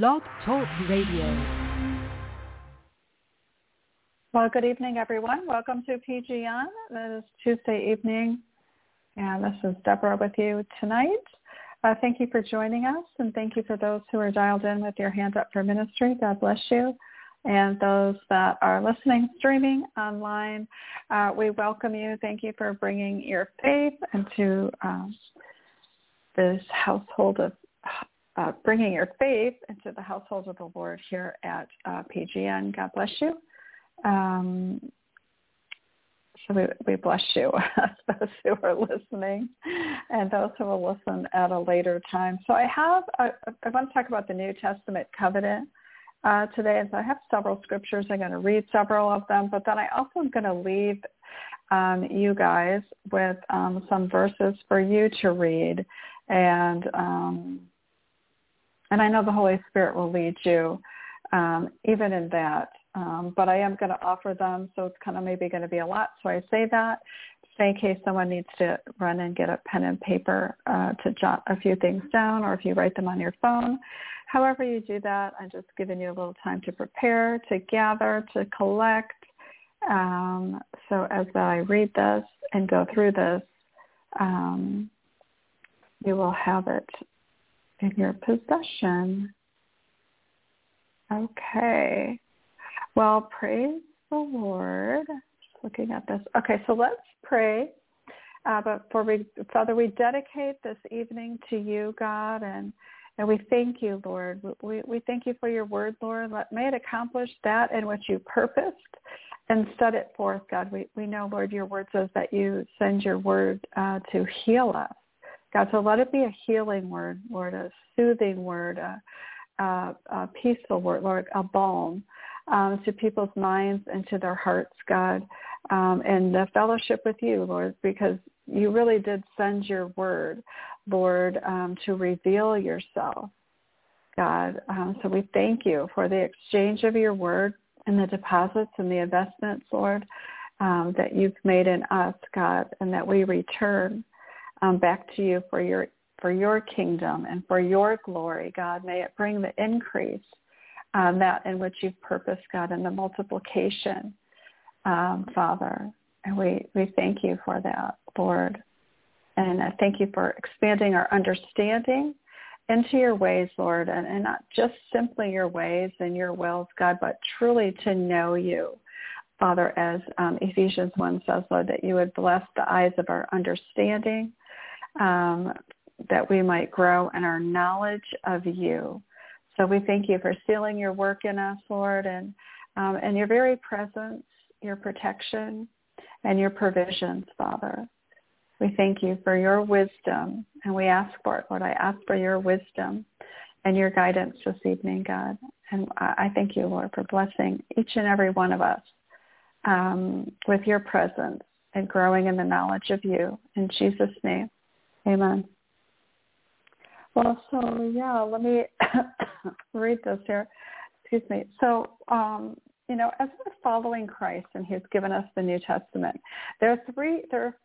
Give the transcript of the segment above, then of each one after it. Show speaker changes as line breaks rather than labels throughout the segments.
Blog Talk Radio.
Well, good evening, everyone. Welcome to PGN. It is Tuesday evening, and this is Deborah with you tonight. Uh, thank you for joining us, and thank you for those who are dialed in with your hand up for ministry. God bless you. And those that are listening, streaming online, uh, we welcome you. Thank you for bringing your faith into um, this household of uh, bringing your faith into the household of the Lord here at uh, PGN. God bless you. Um, so we, we bless you, those who are listening, and those who will listen at a later time. So I have, I, I want to talk about the New Testament covenant uh, today. And so I have several scriptures. I'm going to read several of them, but then I also am going to leave um, you guys with um, some verses for you to read. And um, and I know the Holy Spirit will lead you um, even in that. Um, but I am going to offer them, so it's kind of maybe going to be a lot. So I say that say in case someone needs to run and get a pen and paper uh, to jot a few things down, or if you write them on your phone. However you do that, I'm just giving you a little time to prepare, to gather, to collect. Um, so as I read this and go through this, um, you will have it in your possession. Okay. Well, praise the Lord. Just looking at this. Okay, so let's pray. Uh, but for we, Father, we dedicate this evening to you, God, and and we thank you, Lord. We we thank you for your word, Lord. Let may it accomplish that in which you purposed and set it forth, God. We we know, Lord, your word says that you send your word uh, to heal us. God, so let it be a healing word, Lord, a soothing word, a, a, a peaceful word, Lord, a balm um, to people's minds and to their hearts, God, um, and the fellowship with you, Lord, because you really did send your word, Lord, um, to reveal yourself, God. Um, so we thank you for the exchange of your word and the deposits and the investments, Lord, um, that you've made in us, God, and that we return um, back to you for your for your kingdom and for your glory, God. May it bring the increase um, that in which you've purposed, God, and the multiplication, um, Father. And we, we thank you for that, Lord. And I thank you for expanding our understanding into your ways, Lord, and, and not just simply your ways and your wills, God, but truly to know you. Father, as um, Ephesians 1 says, Lord, that you would bless the eyes of our understanding, um, that we might grow in our knowledge of you. So we thank you for sealing your work in us, Lord, and um, and your very presence, your protection, and your provisions, Father. We thank you for your wisdom, and we ask for it, Lord. I ask for your wisdom and your guidance this evening, God. And I thank you, Lord, for blessing each and every one of us um, with your presence and growing in the knowledge of you. In Jesus' name. Amen. Well, so yeah, let me read this here. Excuse me. So, um, you know, as we're following Christ and He's given us the New Testament, there are three. There are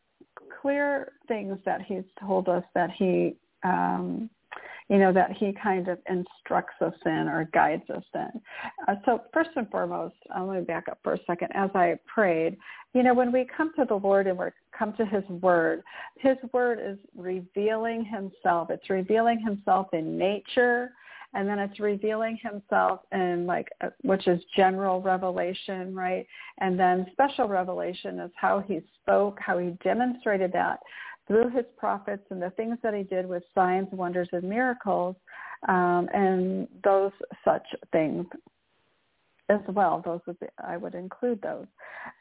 clear things that He's told us that He um, you know, that he kind of instructs us in or guides us in. Uh, so first and foremost, uh, let me back up for a second. As I prayed, you know, when we come to the Lord and we come to his word, his word is revealing himself. It's revealing himself in nature, and then it's revealing himself in like uh, which is general revelation right and then special revelation is how he spoke how he demonstrated that through his prophets and the things that he did with signs, wonders, and miracles, um, and those such things as well. Those would be, I would include those.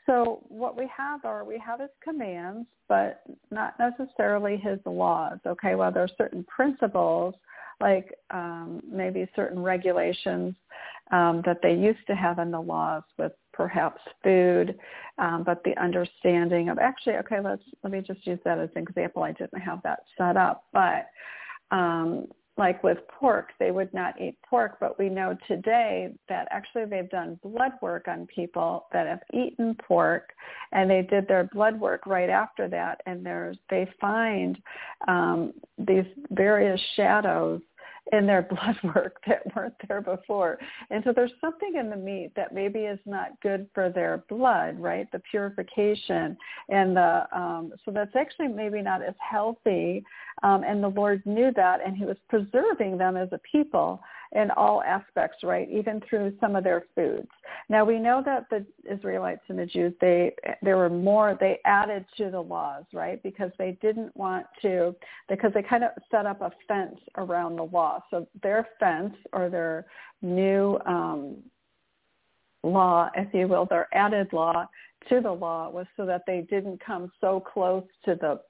So what we have are we have his commands, but not necessarily his laws. Okay, well there are certain principles like um, maybe certain regulations um, that they used to have in the laws with perhaps food, um, but the understanding of actually, okay, let's let me just use that as an example. I didn't have that set up, but um, like with pork, they would not eat pork, but we know today that actually they've done blood work on people that have eaten pork, and they did their blood work right after that, and there's they find um, these various shadows in their blood work that weren't there before. And so there's something in the meat that maybe is not good for their blood, right? The purification and the um, so that's actually maybe not as healthy. Um, and the Lord knew that, and He was preserving them as a people in all aspects, right? Even through some of their foods. Now we know that the Israelites and the Jews, they there were more. They added to the laws, right? Because they didn't want to, because they kind of set up a fence around the law. So their fence or their new um, law, if you will, their added law to the law was so that they didn't come so close to the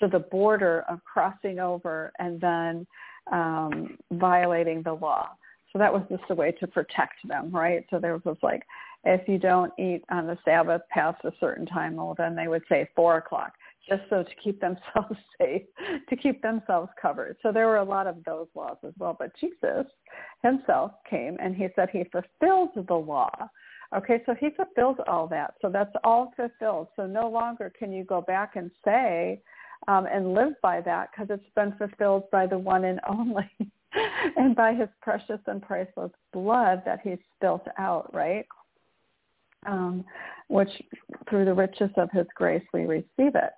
to the border of crossing over and then um, violating the law. So that was just a way to protect them, right? So there was like, if you don't eat on the Sabbath past a certain time, well, then they would say four o'clock, just so to keep themselves safe, to keep themselves covered. So there were a lot of those laws as well. But Jesus himself came and he said he fulfilled the law. Okay, so he fulfilled all that. So that's all fulfilled. So no longer can you go back and say, um, and live by that because it's been fulfilled by the one and only and by his precious and priceless blood that he spilt out, right? Um, which through the riches of his grace we receive it.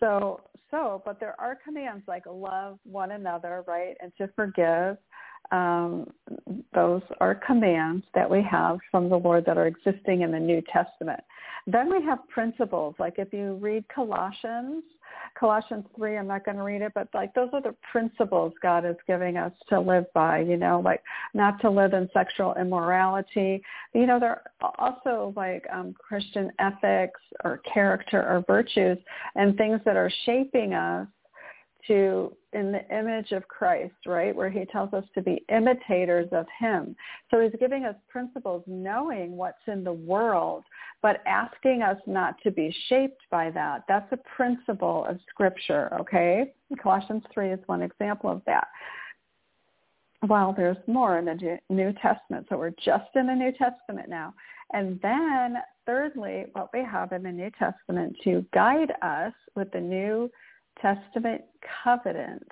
So, so, but there are commands like love one another, right, and to forgive. Um, those are commands that we have from the Lord that are existing in the New Testament. Then we have principles, like if you read Colossians, Colossians 3, I'm not going to read it, but like those are the principles God is giving us to live by, you know, like not to live in sexual immorality. You know, there are also like um, Christian ethics or character or virtues and things that are shaping us to in the image of Christ, right, where he tells us to be imitators of him. So he's giving us principles knowing what's in the world, but asking us not to be shaped by that. That's a principle of scripture, okay? Colossians 3 is one example of that. Well, there's more in the New Testament. So we're just in the New Testament now. And then thirdly, what we have in the New Testament to guide us with the New Testament covenant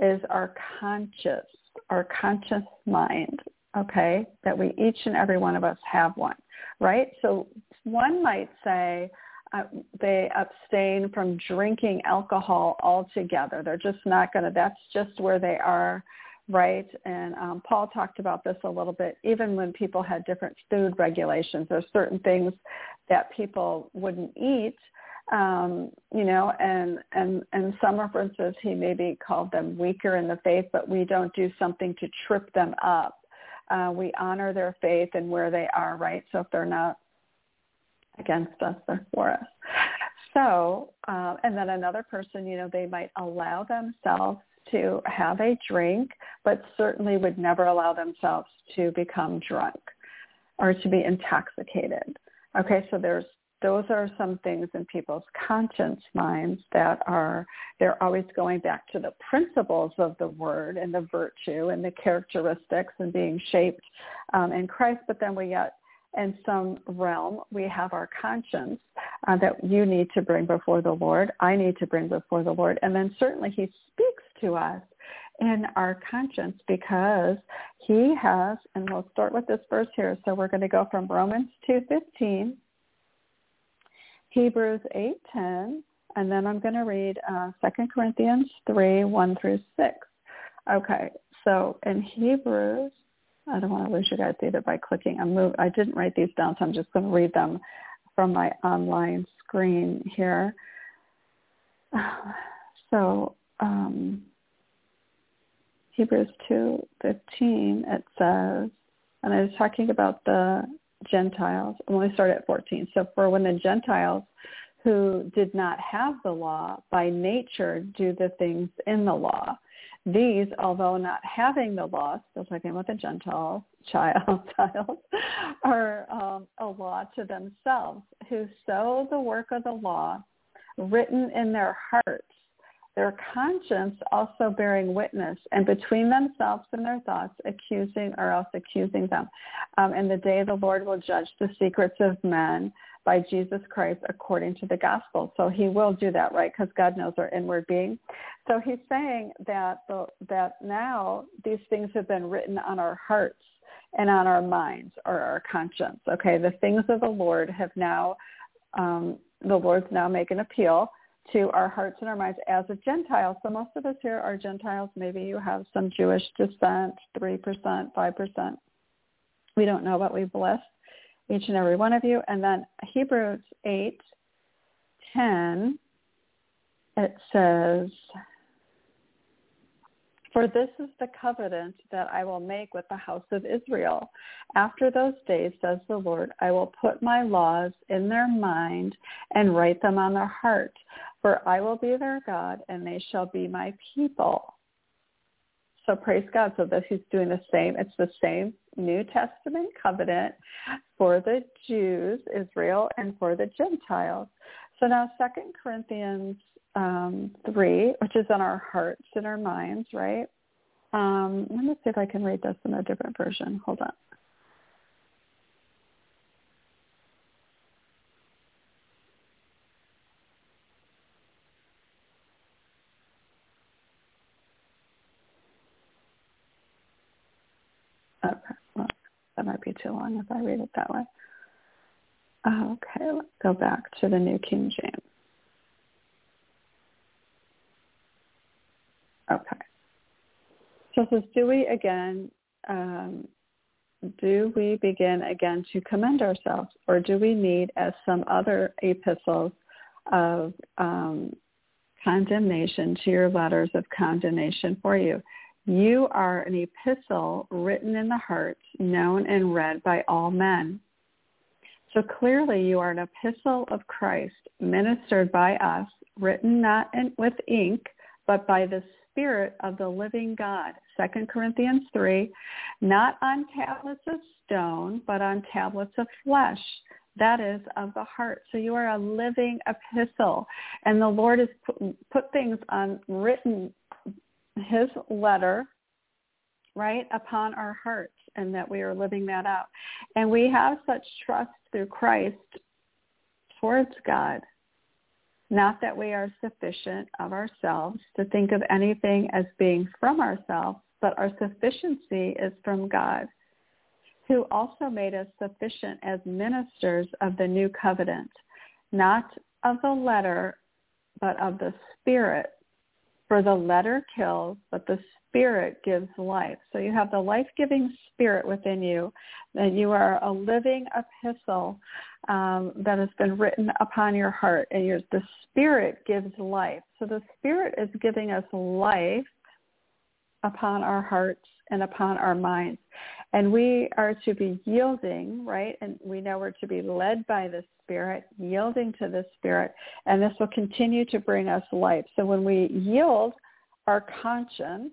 is our conscious, our conscious mind, okay? That we each and every one of us have one, right? So one might say uh, they abstain from drinking alcohol altogether. They're just not going to, that's just where they are, right? And um, Paul talked about this a little bit. Even when people had different food regulations, there's certain things that people wouldn't eat um, you know, and and and some references he maybe called them weaker in the faith, but we don't do something to trip them up. Uh, we honor their faith and where they are, right? So if they're not against us, they're for us. So, uh, and then another person, you know, they might allow themselves to have a drink, but certainly would never allow themselves to become drunk or to be intoxicated. Okay, so there's those are some things in people's conscience minds that are they're always going back to the principles of the word and the virtue and the characteristics and being shaped um, in Christ. But then we yet in some realm we have our conscience uh, that you need to bring before the Lord. I need to bring before the Lord, and then certainly He speaks to us in our conscience because he has, and we'll start with this verse here. So we're going to go from Romans 2.15 Hebrews 8:10, and then I'm going to read uh, 2 Corinthians 3, 1 through 6. Okay, so in Hebrews, I don't want to lose you guys either by clicking. I'm move, I didn't write these down, so I'm just going to read them from my online screen here. So um, Hebrews 2:15 it says, and I was talking about the Gentiles. I'm start at 14. So for when the Gentiles who did not have the law by nature do the things in the law. These, although not having the law, still talking about the Gentile child, child are um, a law to themselves, who sow the work of the law written in their hearts their conscience also bearing witness, and between themselves and their thoughts accusing or else accusing them. Um, and the day the Lord will judge the secrets of men by Jesus Christ according to the gospel. So he will do that, right? Because God knows our inward being. So he's saying that the, that now these things have been written on our hearts and on our minds or our conscience. Okay, the things of the Lord have now, um, the Lord's now make an appeal to our hearts and our minds as a Gentile. So most of us here are Gentiles. Maybe you have some Jewish descent, 3%, 5%. We don't know, but we bless each and every one of you. And then Hebrews 8, 10, it says, for this is the covenant that I will make with the house of Israel. After those days, says the Lord, I will put my laws in their mind and write them on their heart. For I will be their God, and they shall be my people. So praise God. So this he's doing the same. It's the same New Testament covenant for the Jews, Israel, and for the Gentiles. So now Second Corinthians um, 3, which is on our hearts and our minds, right? Um, let me see if I can read this in a different version. Hold on. Okay, well, that might be too long if I read it that way. Okay, let's go back to the New King James. Okay. So says, do we again, um, do we begin again to commend ourselves, or do we need, as some other epistles of um, condemnation to your letters of condemnation for you? You are an epistle written in the heart, known and read by all men. So clearly you are an epistle of Christ, ministered by us, written not in, with ink, but by the Spirit of the living God. 2 Corinthians 3, not on tablets of stone, but on tablets of flesh. That is of the heart. So you are a living epistle. And the Lord has put, put things on written his letter, right, upon our hearts and that we are living that out. And we have such trust through Christ towards God not that we are sufficient of ourselves to think of anything as being from ourselves, but our sufficiency is from God, who also made us sufficient as ministers of the new covenant, not of the letter, but of the spirit. For the letter kills, but the spirit gives life. So you have the life-giving spirit within you, that you are a living epistle um, that has been written upon your heart, and your, the spirit gives life. So the spirit is giving us life upon our hearts and upon our minds. And we are to be yielding, right? And we know we're to be led by the Spirit, yielding to the Spirit, and this will continue to bring us life. So when we yield our conscience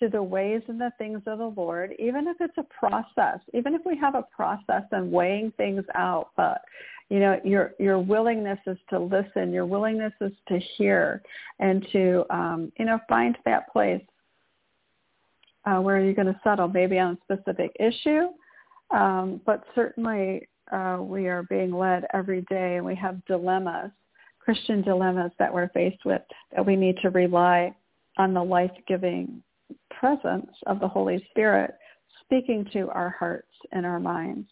to the ways and the things of the Lord, even if it's a process, even if we have a process and weighing things out, but you know, your your willingness is to listen, your willingness is to hear and to um, you know, find that place uh, where you're going to settle, maybe on a specific issue, um, but certainly uh, we are being led every day and we have dilemmas, Christian dilemmas that we're faced with that we need to rely on the life-giving presence of the Holy Spirit speaking to our hearts and our minds.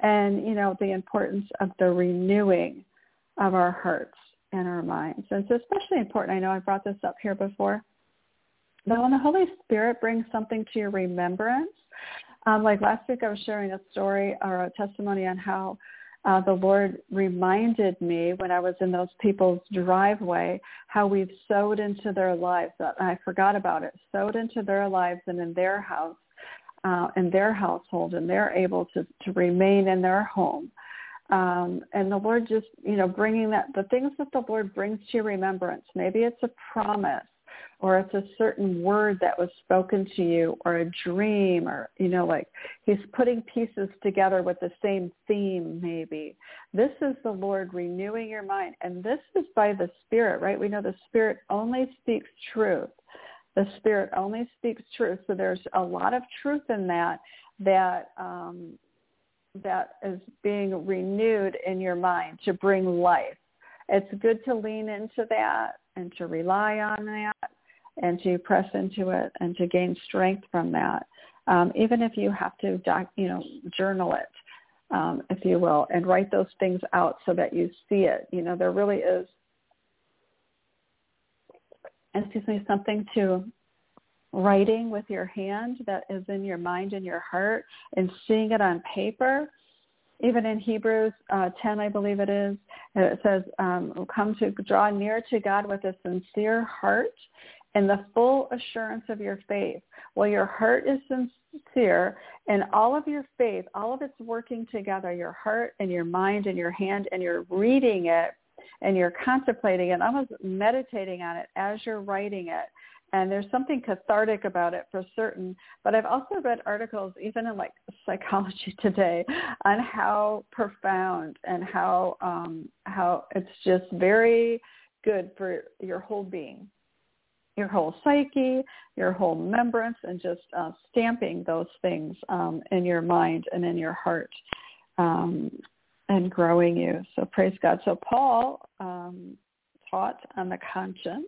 And, you know, the importance of the renewing of our hearts and our minds. And it's especially important, I know I brought this up here before, that when the Holy Spirit brings something to your remembrance, um, like last week I was sharing a story or a testimony on how uh, the Lord reminded me when I was in those people's driveway how we've sowed into their lives. That I forgot about it. Sowed into their lives and in their house, uh, in their household, and they're able to, to remain in their home. Um, and the Lord just, you know, bringing that, the things that the Lord brings to your remembrance. Maybe it's a promise or it's a certain word that was spoken to you or a dream or you know like he's putting pieces together with the same theme maybe. This is the lord renewing your mind and this is by the spirit right? We know the spirit only speaks truth. The spirit only speaks truth. So there's a lot of truth in that that um that is being renewed in your mind to bring life. It's good to lean into that and to rely on that and to press into it and to gain strength from that. Um, even if you have to, doc, you know, journal it, um, if you will, and write those things out so that you see it. You know, there really is, excuse me, something to writing with your hand that is in your mind and your heart and seeing it on paper even in Hebrews uh, 10, I believe it is, it says, um, come to draw near to God with a sincere heart and the full assurance of your faith. Well, your heart is sincere and all of your faith, all of it's working together, your heart and your mind and your hand, and you're reading it and you're contemplating it, almost meditating on it as you're writing it and there's something cathartic about it for certain. But I've also read articles, even in like Psychology Today, on how profound and how um, how it's just very good for your whole being, your whole psyche, your whole remembrance, and just uh, stamping those things um, in your mind and in your heart. Um, and growing you. So praise God. So Paul um, taught on the conscience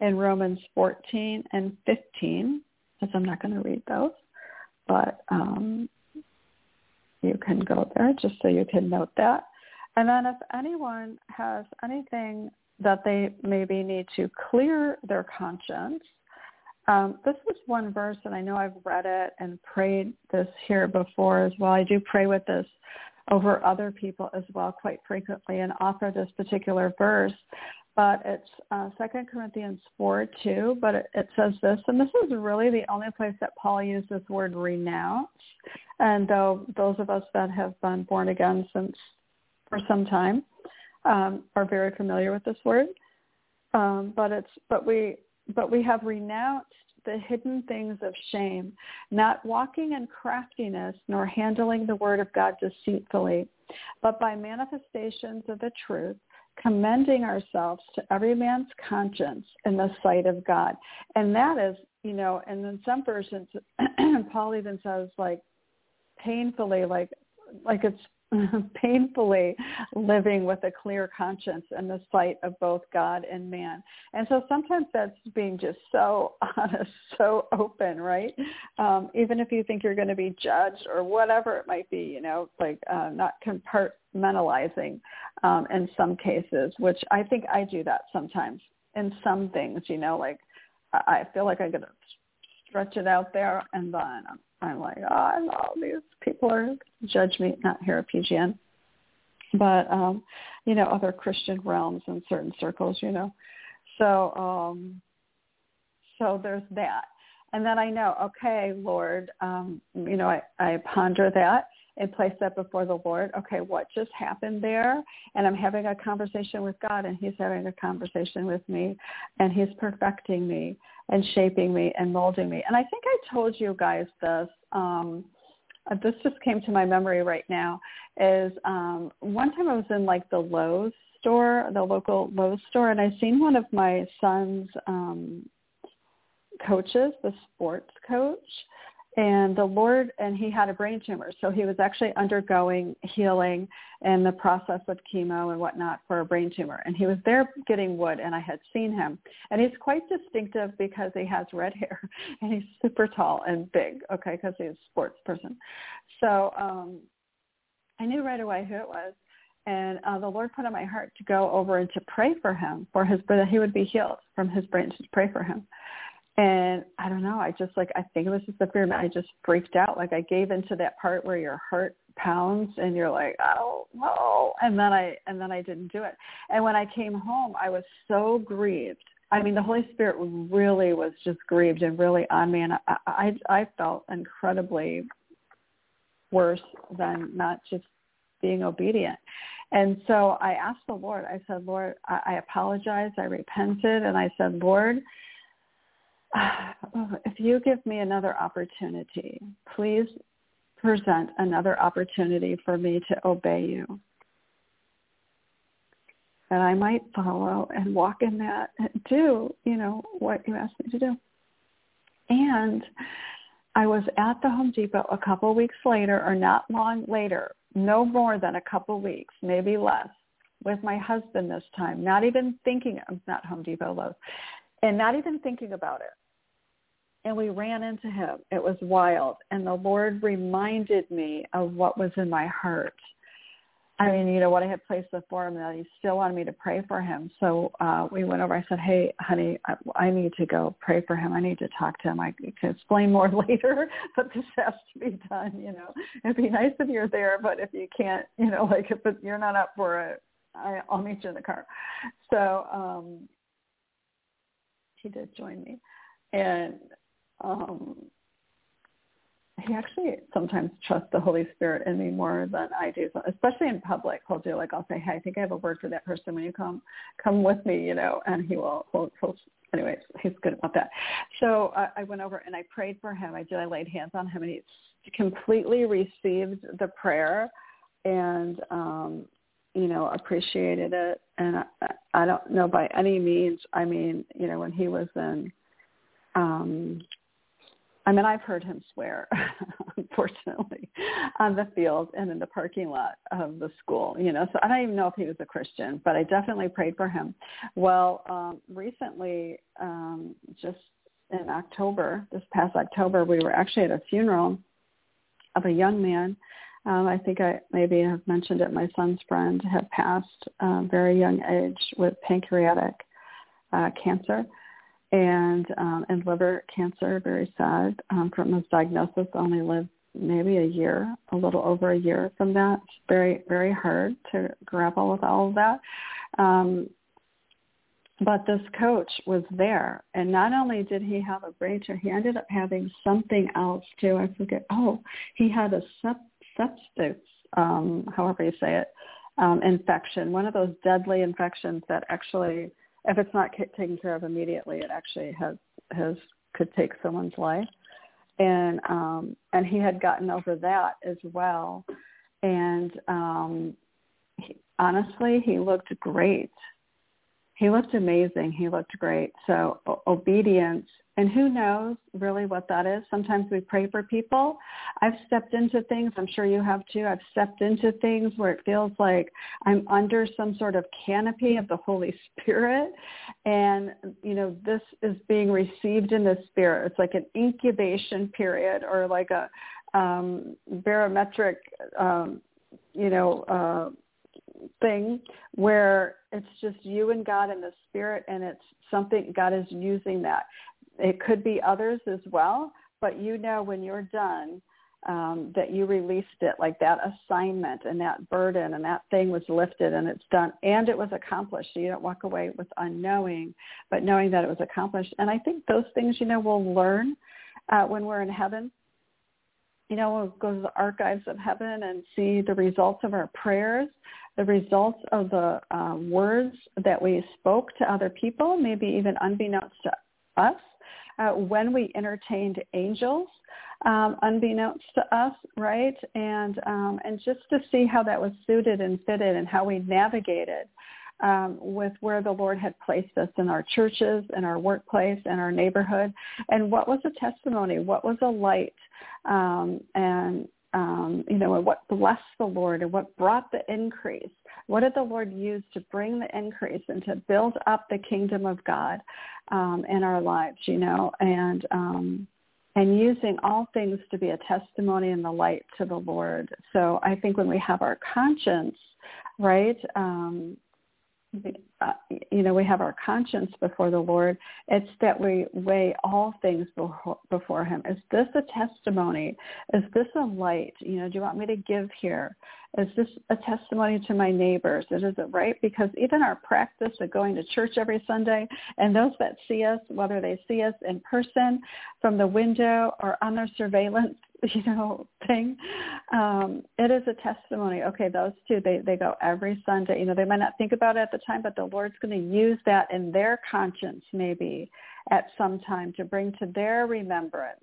in Romans 14 and 15, as I'm not going to read those, but um, you can go there just so you can note that. And then if anyone has anything that they maybe need to clear their conscience, um, this is one verse, and I know I've read it and prayed this here before as well. I do pray with this over other people as well quite frequently and offer this particular verse but it's uh, 2 Corinthians 4, 2, but it, it, says this, and this is really the only place that Paul used this word renounce. And though those of us that have been born again since for some time um, are very familiar with this word, um, but it's but we but we have renounced the hidden things of shame, not walking in craftiness nor handling the word of God deceitfully, but by manifestations of the truth commending ourselves to every man's conscience in the sight of God. And that is, you know, and in some versions, Paul even says like painfully, like, like it's painfully living with a clear conscience in the sight of both God and man. And so sometimes that's being just so honest, so open, right? Um, even if you think you're going to be judged or whatever it might be, you know, like uh, not compartmentalizing um, in some cases, which I think I do that sometimes in some things, you know, like I feel like I got to stretch it out there and then I'm I'm like, oh, these people are judge me, not here at PGN, but um, you know, other Christian realms and certain circles, you know. So, um, so there's that, and then I know, okay, Lord, um, you know, I, I ponder that and place that before the Lord. Okay, what just happened there? And I'm having a conversation with God, and He's having a conversation with me, and He's perfecting me and shaping me and molding me. And I think I told you guys this. Um, uh, this just came to my memory right now. Is um, one time I was in like the Lowe's store, the local Lowe's store, and I seen one of my son's um, coaches, the sports coach, and the Lord, and he had a brain tumor. So he was actually undergoing healing and the process of chemo and whatnot for a brain tumor. And he was there getting wood and I had seen him. And he's quite distinctive because he has red hair and he's super tall and big, okay, because he's a sports person. So um, I knew right away who it was. And uh, the Lord put on my heart to go over and to pray for him, for his, but he would be healed from his brain, to pray for him. And I don't know, I just like, I think it was just the fear. I just freaked out. Like I gave into that part where your heart pounds and you're like, oh, no. And then I, and then I didn't do it. And when I came home, I was so grieved. I mean, the Holy Spirit really was just grieved and really on me. And I, I, I felt incredibly worse than not just being obedient. And so I asked the Lord, I said, Lord, I, I apologized. I repented. And I said, Lord, if you give me another opportunity, please present another opportunity for me to obey you. That I might follow and walk in that and do, you know, what you asked me to do. And I was at the Home Depot a couple weeks later, or not long later, no more than a couple weeks, maybe less, with my husband this time, not even thinking of not Home Depot Lowe's, and not even thinking about it. And we ran into him. It was wild. And the Lord reminded me of what was in my heart I mean, you know, what I had placed before him that he still wanted me to pray for him. So uh, we went over. I said, hey, honey, I, I need to go pray for him. I need to talk to him. I can explain more later, but this has to be done. You know, it'd be nice if you're there, but if you can't, you know, like if you're not up for it, I, I'll meet you in the car. So um, he did join me, and um, he actually sometimes trusts the Holy Spirit in me more than I do, especially in public. He'll do like I'll say, "Hey, I think I have a word for that person. When you come, come with me," you know, and he will. He'll, he'll anyways, he's good about that. So I, I went over and I prayed for him. I did. I laid hands on him, and he completely received the prayer, and um, you know, appreciated it. And I, I don't know by any means. I mean, you know, when he was in. um I mean, I've heard him swear, unfortunately, on the field and in the parking lot of the school. You know, so I don't even know if he was a Christian, but I definitely prayed for him. Well, um, recently, um, just in October, this past October, we were actually at a funeral of a young man. Um, I think I maybe have mentioned it. My son's friend had passed uh, very young age with pancreatic uh, cancer and um, and liver cancer. Very sad. Um, from his diagnosis, only lived maybe a year, a little over a year from that. Very very hard to grapple with all of that. Um, but this coach was there, and not only did he have a brain tumor, he ended up having something else too. I forget. Oh, he had a sepsis, um, however you say it, um, infection. One of those deadly infections that actually if it's not taken care of immediately, it actually has has could take someone's life. And um, and he had gotten over that as well. And um, he, honestly, he looked great. He looked amazing. He looked great. So o- obedience and who knows really what that is? Sometimes we pray for people. I've stepped into things, I'm sure you have too. I've stepped into things where it feels like I'm under some sort of canopy of the Holy Spirit. And, you know, this is being received in the Spirit. It's like an incubation period or like a um, barometric, um, you know, uh, thing where it's just you and God and the spirit and it's something God is using that it could be others as well, but you know when you're done um, that you released it, like that assignment and that burden and that thing was lifted and it's done and it was accomplished. So you don't walk away with unknowing, but knowing that it was accomplished. And I think those things, you know, we'll learn uh, when we're in heaven. You know, we'll go to the archives of heaven and see the results of our prayers, the results of the uh, words that we spoke to other people, maybe even unbeknownst to us uh, when we entertained angels, um, unbeknownst to us, right? And um, and just to see how that was suited and fitted, and how we navigated um, with where the Lord had placed us in our churches, in our workplace, in our neighborhood, and what was a testimony, what was a light, um, and um, you know, what blessed the Lord and what brought the increase. What did the Lord use to bring the increase and to build up the kingdom of God um, in our lives, you know, and um, and using all things to be a testimony and the light to the Lord. So I think when we have our conscience, right, um, Uh, you know, we have our conscience before the Lord. It's that we weigh all things before, before him. Is this a testimony? Is this a light? You know, do you want me to give here? Is this a testimony to my neighbors? Is it right? Because even our practice of going to church every Sunday and those that see us, whether they see us in person from the window or on their surveillance, you know, thing, um, it is a testimony. Okay, those two, they, they go every Sunday. You know, they might not think about it at the time, but the Lord's going to use that in their conscience maybe at some time to bring to their remembrance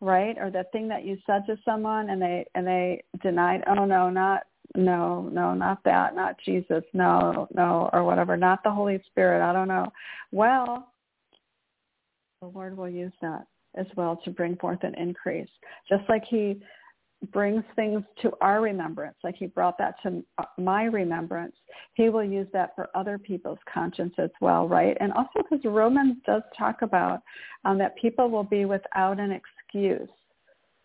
right? Or the thing that you said to someone and they and they denied, oh no, not no, no, not that, not Jesus, no, no, or whatever, not the Holy Spirit, I don't know. Well, the Lord will use that as well to bring forth an increase. Just like he brings things to our remembrance, like he brought that to my remembrance, he will use that for other people's conscience as well, right? And also because Romans does talk about um, that people will be without an excuse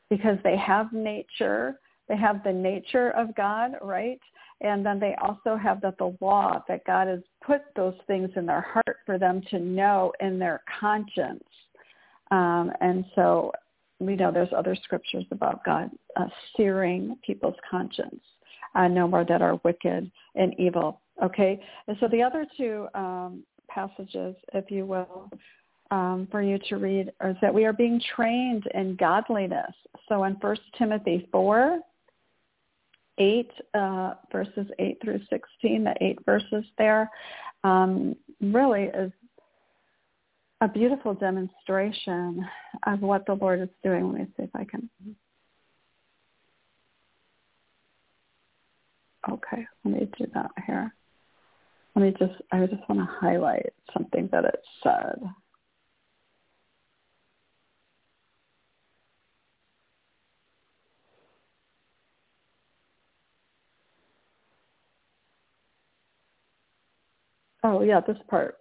because they have nature, they have the nature of God, right? And then they also have that the law that God has put those things in their heart for them to know in their conscience. Um, and so we know there's other scriptures about God uh, searing people's conscience, uh, no more that are wicked and evil. Okay, and so the other two um, passages, if you will, um, for you to read is that we are being trained in godliness. So in 1 Timothy 4, 8, uh, verses 8 through 16, the eight verses there, um, really is a beautiful demonstration of what the Lord is doing. Let me see if I can. Okay, let me do that here. Let me just, I just want to highlight something that it said. Oh yeah, this part,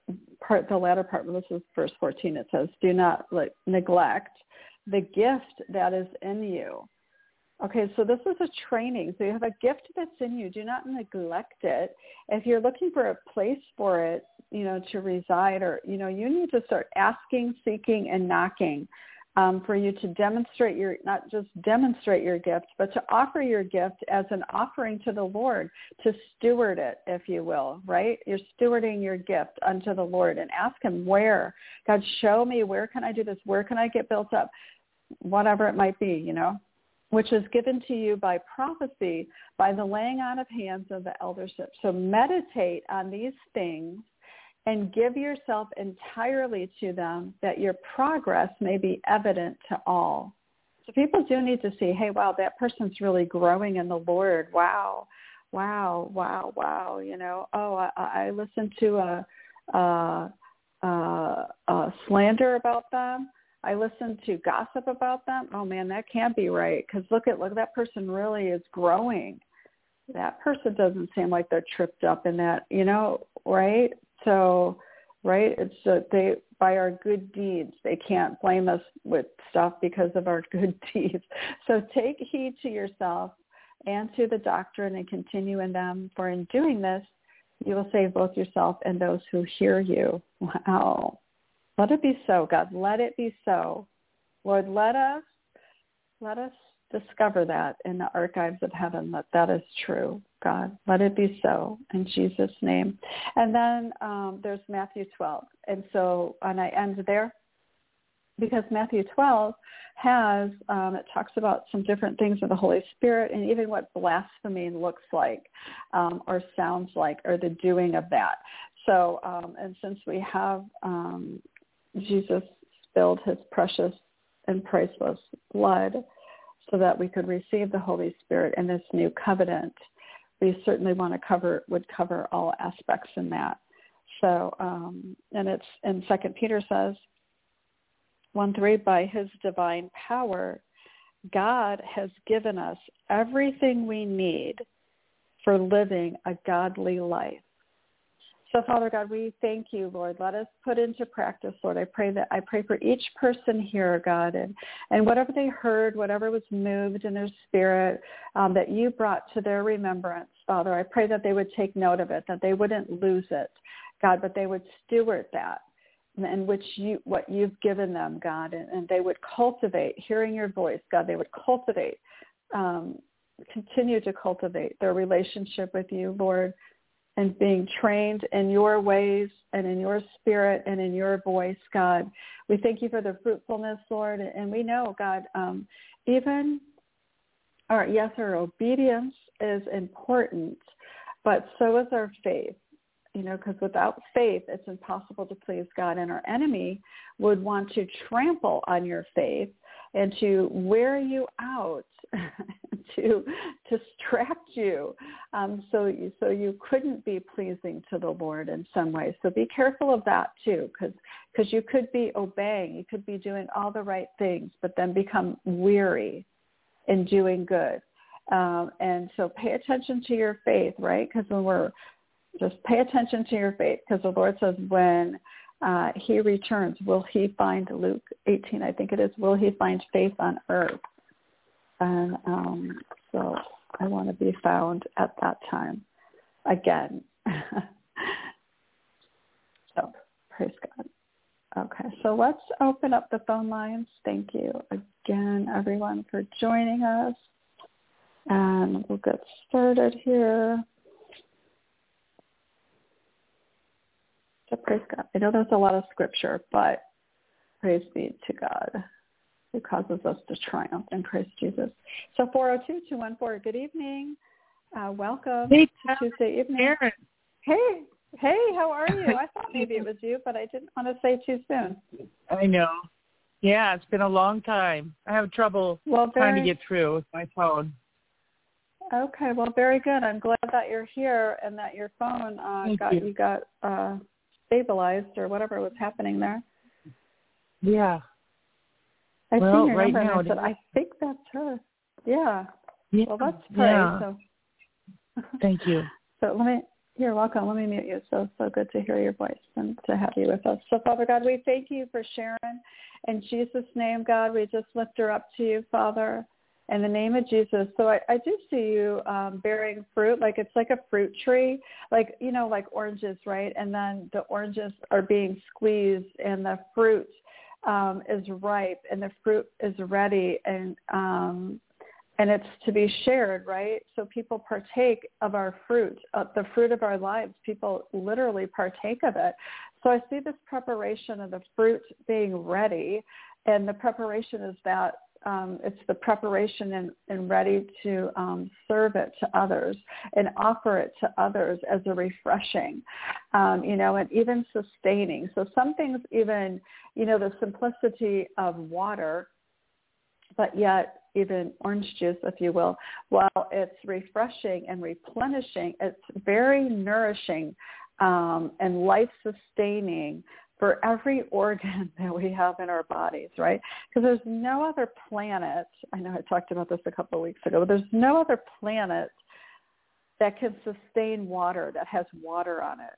part the latter part. This is verse fourteen. It says, "Do not like, neglect the gift that is in you." Okay, so this is a training. So you have a gift that's in you. Do not neglect it. If you're looking for a place for it, you know, to reside, or you know, you need to start asking, seeking, and knocking um, for you to demonstrate your, not just demonstrate your gift, but to offer your gift as an offering to the Lord, to steward it, if you will, right? You're stewarding your gift unto the Lord and ask him where. God, show me where can I do this? Where can I get built up? Whatever it might be, you know, which is given to you by prophecy, by the laying on of hands of the eldership. So meditate on these things and give yourself entirely to them that your progress may be evident to all. So people do need to see, hey, wow, that person's really growing in the Lord. Wow, wow, wow, wow. You know, oh, I, I listened to a, a, a, a slander about them. I listened to gossip about them. Oh man, that can't be right. Because look at look, that person really is growing. That person doesn't seem like they're tripped up in that, you know, right? So, right, it's uh, they by our good deeds. They can't blame us with stuff because of our good deeds. So take heed to yourself and to the doctrine and continue in them. For in doing this, you will save both yourself and those who hear you. Wow. Let it be so, God. Let it be so. Lord, let us let us discover that in the archives of heaven that that is true. God, let it be so in Jesus' name. And then um, there's Matthew 12. And so, and I end there because Matthew 12 has, um, it talks about some different things of the Holy Spirit and even what blasphemy looks like um, or sounds like or the doing of that. So, um, and since we have um, Jesus spilled his precious and priceless blood so that we could receive the Holy Spirit in this new covenant, we certainly want to cover would cover all aspects in that. So, um, and it's and Second Peter says, one three, by His divine power, God has given us everything we need for living a godly life. So Father God, we thank you, Lord. Let us put into practice, Lord. I pray that I pray for each person here, God, and, and whatever they heard, whatever was moved in their spirit um, that you brought to their remembrance, Father, I pray that they would take note of it, that they wouldn't lose it, God, but they would steward that and which you what you've given them, God, and, and they would cultivate hearing your voice, God. They would cultivate, um, continue to cultivate their relationship with you, Lord and being trained in your ways and in your spirit and in your voice, God. We thank you for the fruitfulness, Lord. And we know, God, um, even our, yes, our obedience is important, but so is our faith. You know, because without faith, it's impossible to please God. And our enemy would want to trample on your faith and to wear you out, to distract you um, so you so you couldn't be pleasing to the lord in some way. So be careful of that too because because you could be obeying you could be doing all the right things but then become weary in doing good. Um, and so pay attention to your faith right? Because when we're just pay attention to your faith because the lord says when uh, he returns, will he find Luke 18, I think it is, will he find faith on earth? And um, so I want to be found at that time again. so praise God. Okay, so let's open up the phone lines. Thank you again, everyone, for joining us. And we'll get started here. So praise God. I know there's a lot of scripture, but praise be to God who causes us to triumph in Christ Jesus. So 402-214, good evening. Uh, welcome
hey,
to Tuesday evening.
Karen.
Hey, hey, how are you? I thought maybe it was you, but I didn't want to say too soon.
I know. Yeah, it's been a long time. I have trouble
well, very,
trying to get through with my phone.
Okay, well, very good. I'm glad that you're here and that your phone uh, got
you.
you got uh, stabilized or whatever was happening there.
Yeah.
I
well,
seen your
right
number
now
and I said, I think that's her. Yeah.
yeah.
Well, let's pray.
Yeah.
So.
Thank you.
So let me, you're welcome. Let me mute you. So, so good to hear your voice and to have you with us. So Father God, we thank you for Sharon. In Jesus' name, God, we just lift her up to you, Father in the name of Jesus. So I, I do see you um, bearing fruit, like it's like a fruit tree, like you know, like oranges, right? And then the oranges are being squeezed, and the fruit um, is ripe, and the fruit is ready, and um, and it's to be shared, right? So people partake of our fruit, uh, the fruit of our lives. People literally partake of it. So I see this preparation of the fruit being ready, and the preparation is that um, it's the preparation and, and ready to um, serve it to others and offer it to others as a refreshing, um, you know, and even sustaining. So some things even, you know, the simplicity of water, but yet even orange juice, if you will, while it's refreshing and replenishing, it's very nourishing um, and life-sustaining for every organ that we have in our bodies, right? Because there's no other planet, I know I talked about this a couple of weeks ago, but there's no other planet that can sustain water, that has water on it.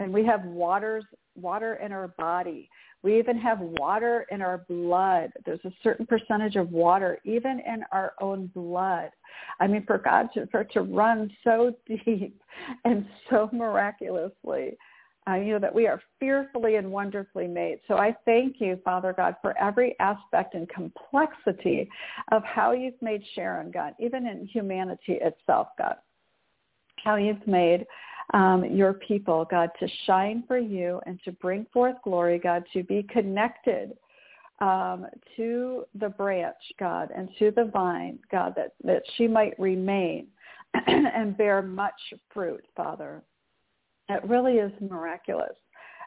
And we have waters, water in our body. We even have water in our blood. There's a certain percentage of water even in our own blood. I mean, for God to, for it to run so deep and so miraculously uh, you know, that we are fearfully and wonderfully made. So I thank you, Father God, for every aspect and complexity of how you've made Sharon, God, even in humanity itself, God, how you've made um, your people, God, to shine for you and to bring forth glory, God, to be connected um, to the branch, God, and to the vine, God, that, that she might remain and bear much fruit, Father. It really is miraculous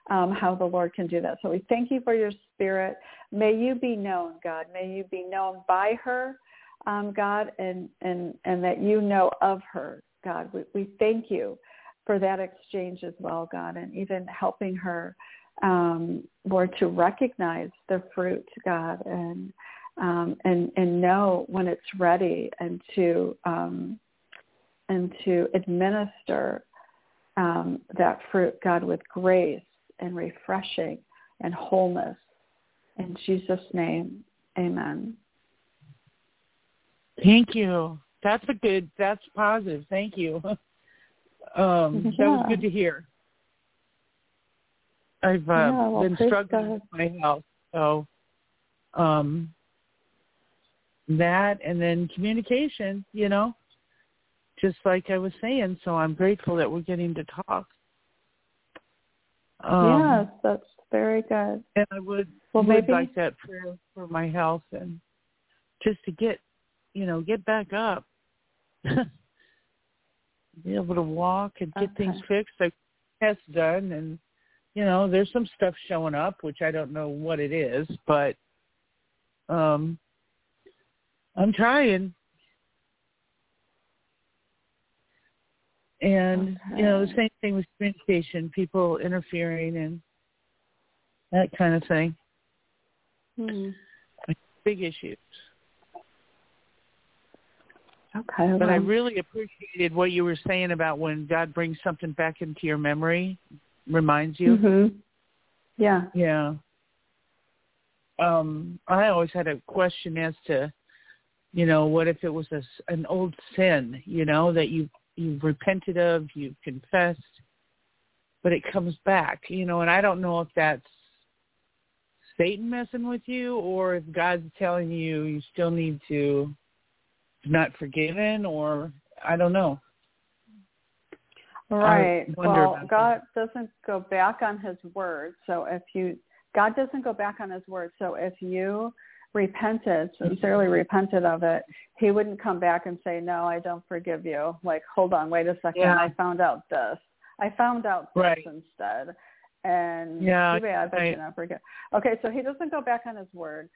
um, how the Lord can do that. So we thank you for your spirit. May you be known, God. May you be known by her, um, God, and, and, and that you know of her, God. We, we thank you for that exchange as well, God, and even helping her, um, Lord, to recognize the fruit, God, and um, and and know when it's ready, and to um, and to administer um, that fruit, God, with grace and refreshing and wholeness. In Jesus' name, amen.
Thank you. That's a good, that's positive. Thank you. Um,
yeah.
That was good to hear. I've uh,
yeah, well,
been struggling with my health. So um, that and then communication, you know, just like I was saying. So I'm grateful that we're getting to talk.
Um, yes, that's very good.
And I would,
well,
would
maybe...
like that prayer for my health and just to get, you know, get back up. Be able to walk and get
okay.
things fixed. Like tests done and you know, there's some stuff showing up which I don't know what it is, but um I'm trying. And okay. you know, the same thing with communication, people interfering and that kind of thing.
Hmm.
Big issues.
Okay.
But well. I really appreciated what you were saying about when God brings something back into your memory, reminds you.
Mm-hmm. Yeah.
Yeah. Um, I always had a question as to, you know, what if it was a, an old sin, you know, that you you've repented of, you've confessed, but it comes back, you know, and I don't know if that's Satan messing with you or if God's telling you you still need to not forgiven or I don't know.
Right. Well, God that. doesn't go back on his word. So if you God doesn't go back on his word. So if you repented, sincerely repented of it, he wouldn't come back and say, "No, I don't forgive you." Like, hold on, wait a second. Yeah. I found out this. I found out this
right.
instead. And
yeah,
too bad, but
right.
you know, forget. Okay, so he doesn't go back on his word.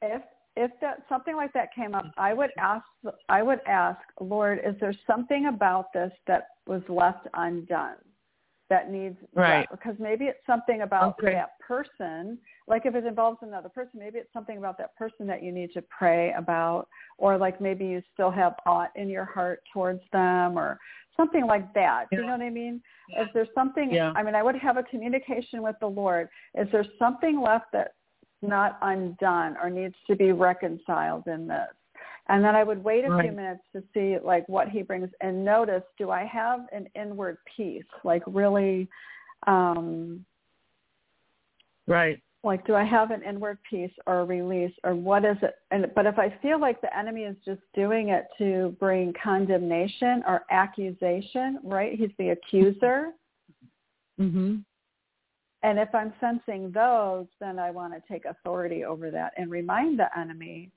If if that something like that came up, I would ask I would ask, Lord, is there something about this that was left undone that needs
right
because maybe it's something about oh,
okay.
that person. Like if it involves another person, maybe it's something about that person that you need to pray about, or like maybe you still have aught in your heart towards them, or something like that. Yeah. You know what I mean?
Yeah.
Is there something?
Yeah.
I mean, I would have a communication with the Lord. Is there something left that's not undone or needs to be reconciled in this. And then I would wait a
right.
few minutes to see like what he brings. And notice do I have an inward peace? Like really um
right.
like do I have an inward peace or a release? Or what is it? And but if I feel like the enemy is just doing it to bring condemnation or accusation right he's the accuser.
Mhm
and if I'm sensing those, then I want to take authority over that and remind the enemy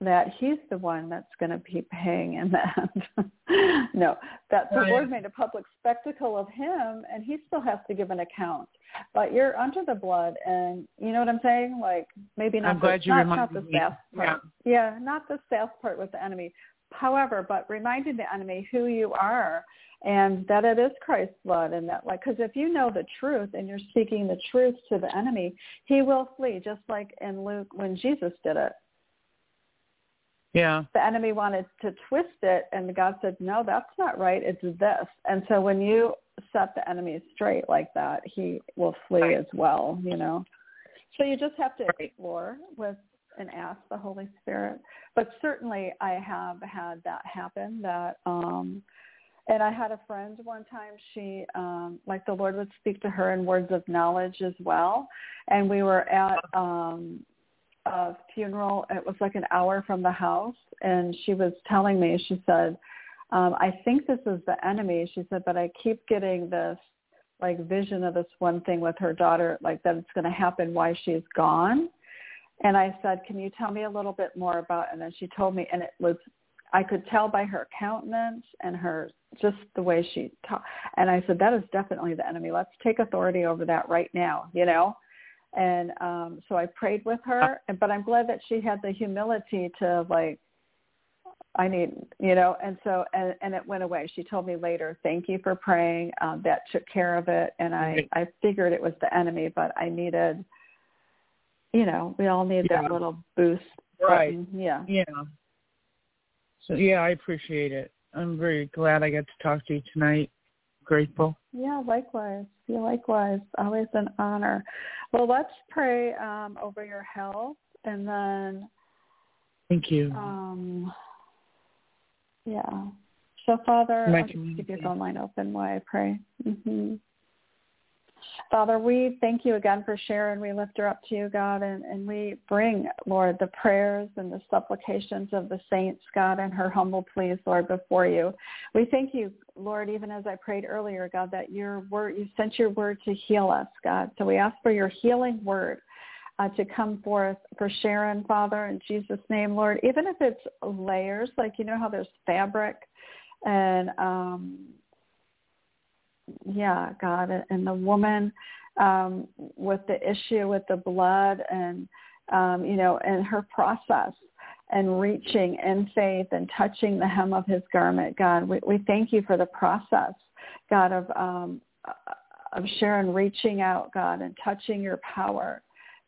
that he's the one that's going to be paying in that. no, that the right. Lord made a public spectacle of him and he still has to give an account. But you're under the blood and you know what I'm saying? Like maybe not,
I'm glad
the,
you
not, not the
me.
sass part. Yeah. yeah, not the sass part with the enemy. However, but reminding the enemy who you are and that it is Christ's blood and that like because if you know the truth and you're speaking the truth to the enemy, he will flee just like in Luke when Jesus did it.
Yeah.
The enemy wanted to twist it and God said, "No, that's not right. It's this." And so when you set the enemy straight like that, he will flee right. as well, you know. So you just have to explore with and ask the Holy Spirit. But certainly I have had that happen that um and I had a friend one time, she, um, like the Lord would speak to her in words of knowledge as well. And we were at um, a funeral. It was like an hour from the house. And she was telling me, she said, um, I think this is the enemy. She said, but I keep getting this like vision of this one thing with her daughter, like that it's going to happen while she's gone. And I said, can you tell me a little bit more about, and then she told me, and it was I could tell by her countenance and her just the way she talked. And I said, that is definitely the enemy. Let's take authority over that right now, you know? And um, so I prayed with her, and, but I'm glad that she had the humility to like, I need, you know, and so, and, and it went away. She told me later, thank you for praying. Um, that took care of it. And I, I figured it was the enemy, but I needed, you know, we all need
yeah.
that little boost.
Right.
Button. Yeah.
Yeah. So yeah, I appreciate it. I'm very glad I got to talk to you tonight. Grateful.
Yeah, likewise. Yeah, likewise. Always an honor. Well, let's pray um, over your health, and then.
Thank you.
Um, yeah. So, Father, I'll keep your phone line open while I pray. Mm-hmm. Father, we thank you again for Sharon. We lift her up to you, God, and, and we bring, Lord, the prayers and the supplications of the saints, God, and her humble pleas, Lord, before you. We thank you, Lord, even as I prayed earlier, God, that your word, you sent your word to heal us, God. So we ask for your healing word. Uh, to come forth for Sharon, Father, in Jesus' name, Lord. Even if it's layers, like you know how there's fabric and um, yeah, God, and the woman um, with the issue with the blood and um, you know, and her process. and reaching in faith and touching the hem of his garment, God. We, we thank you for the process, God, of, um, of Sharon reaching out, God, and touching your power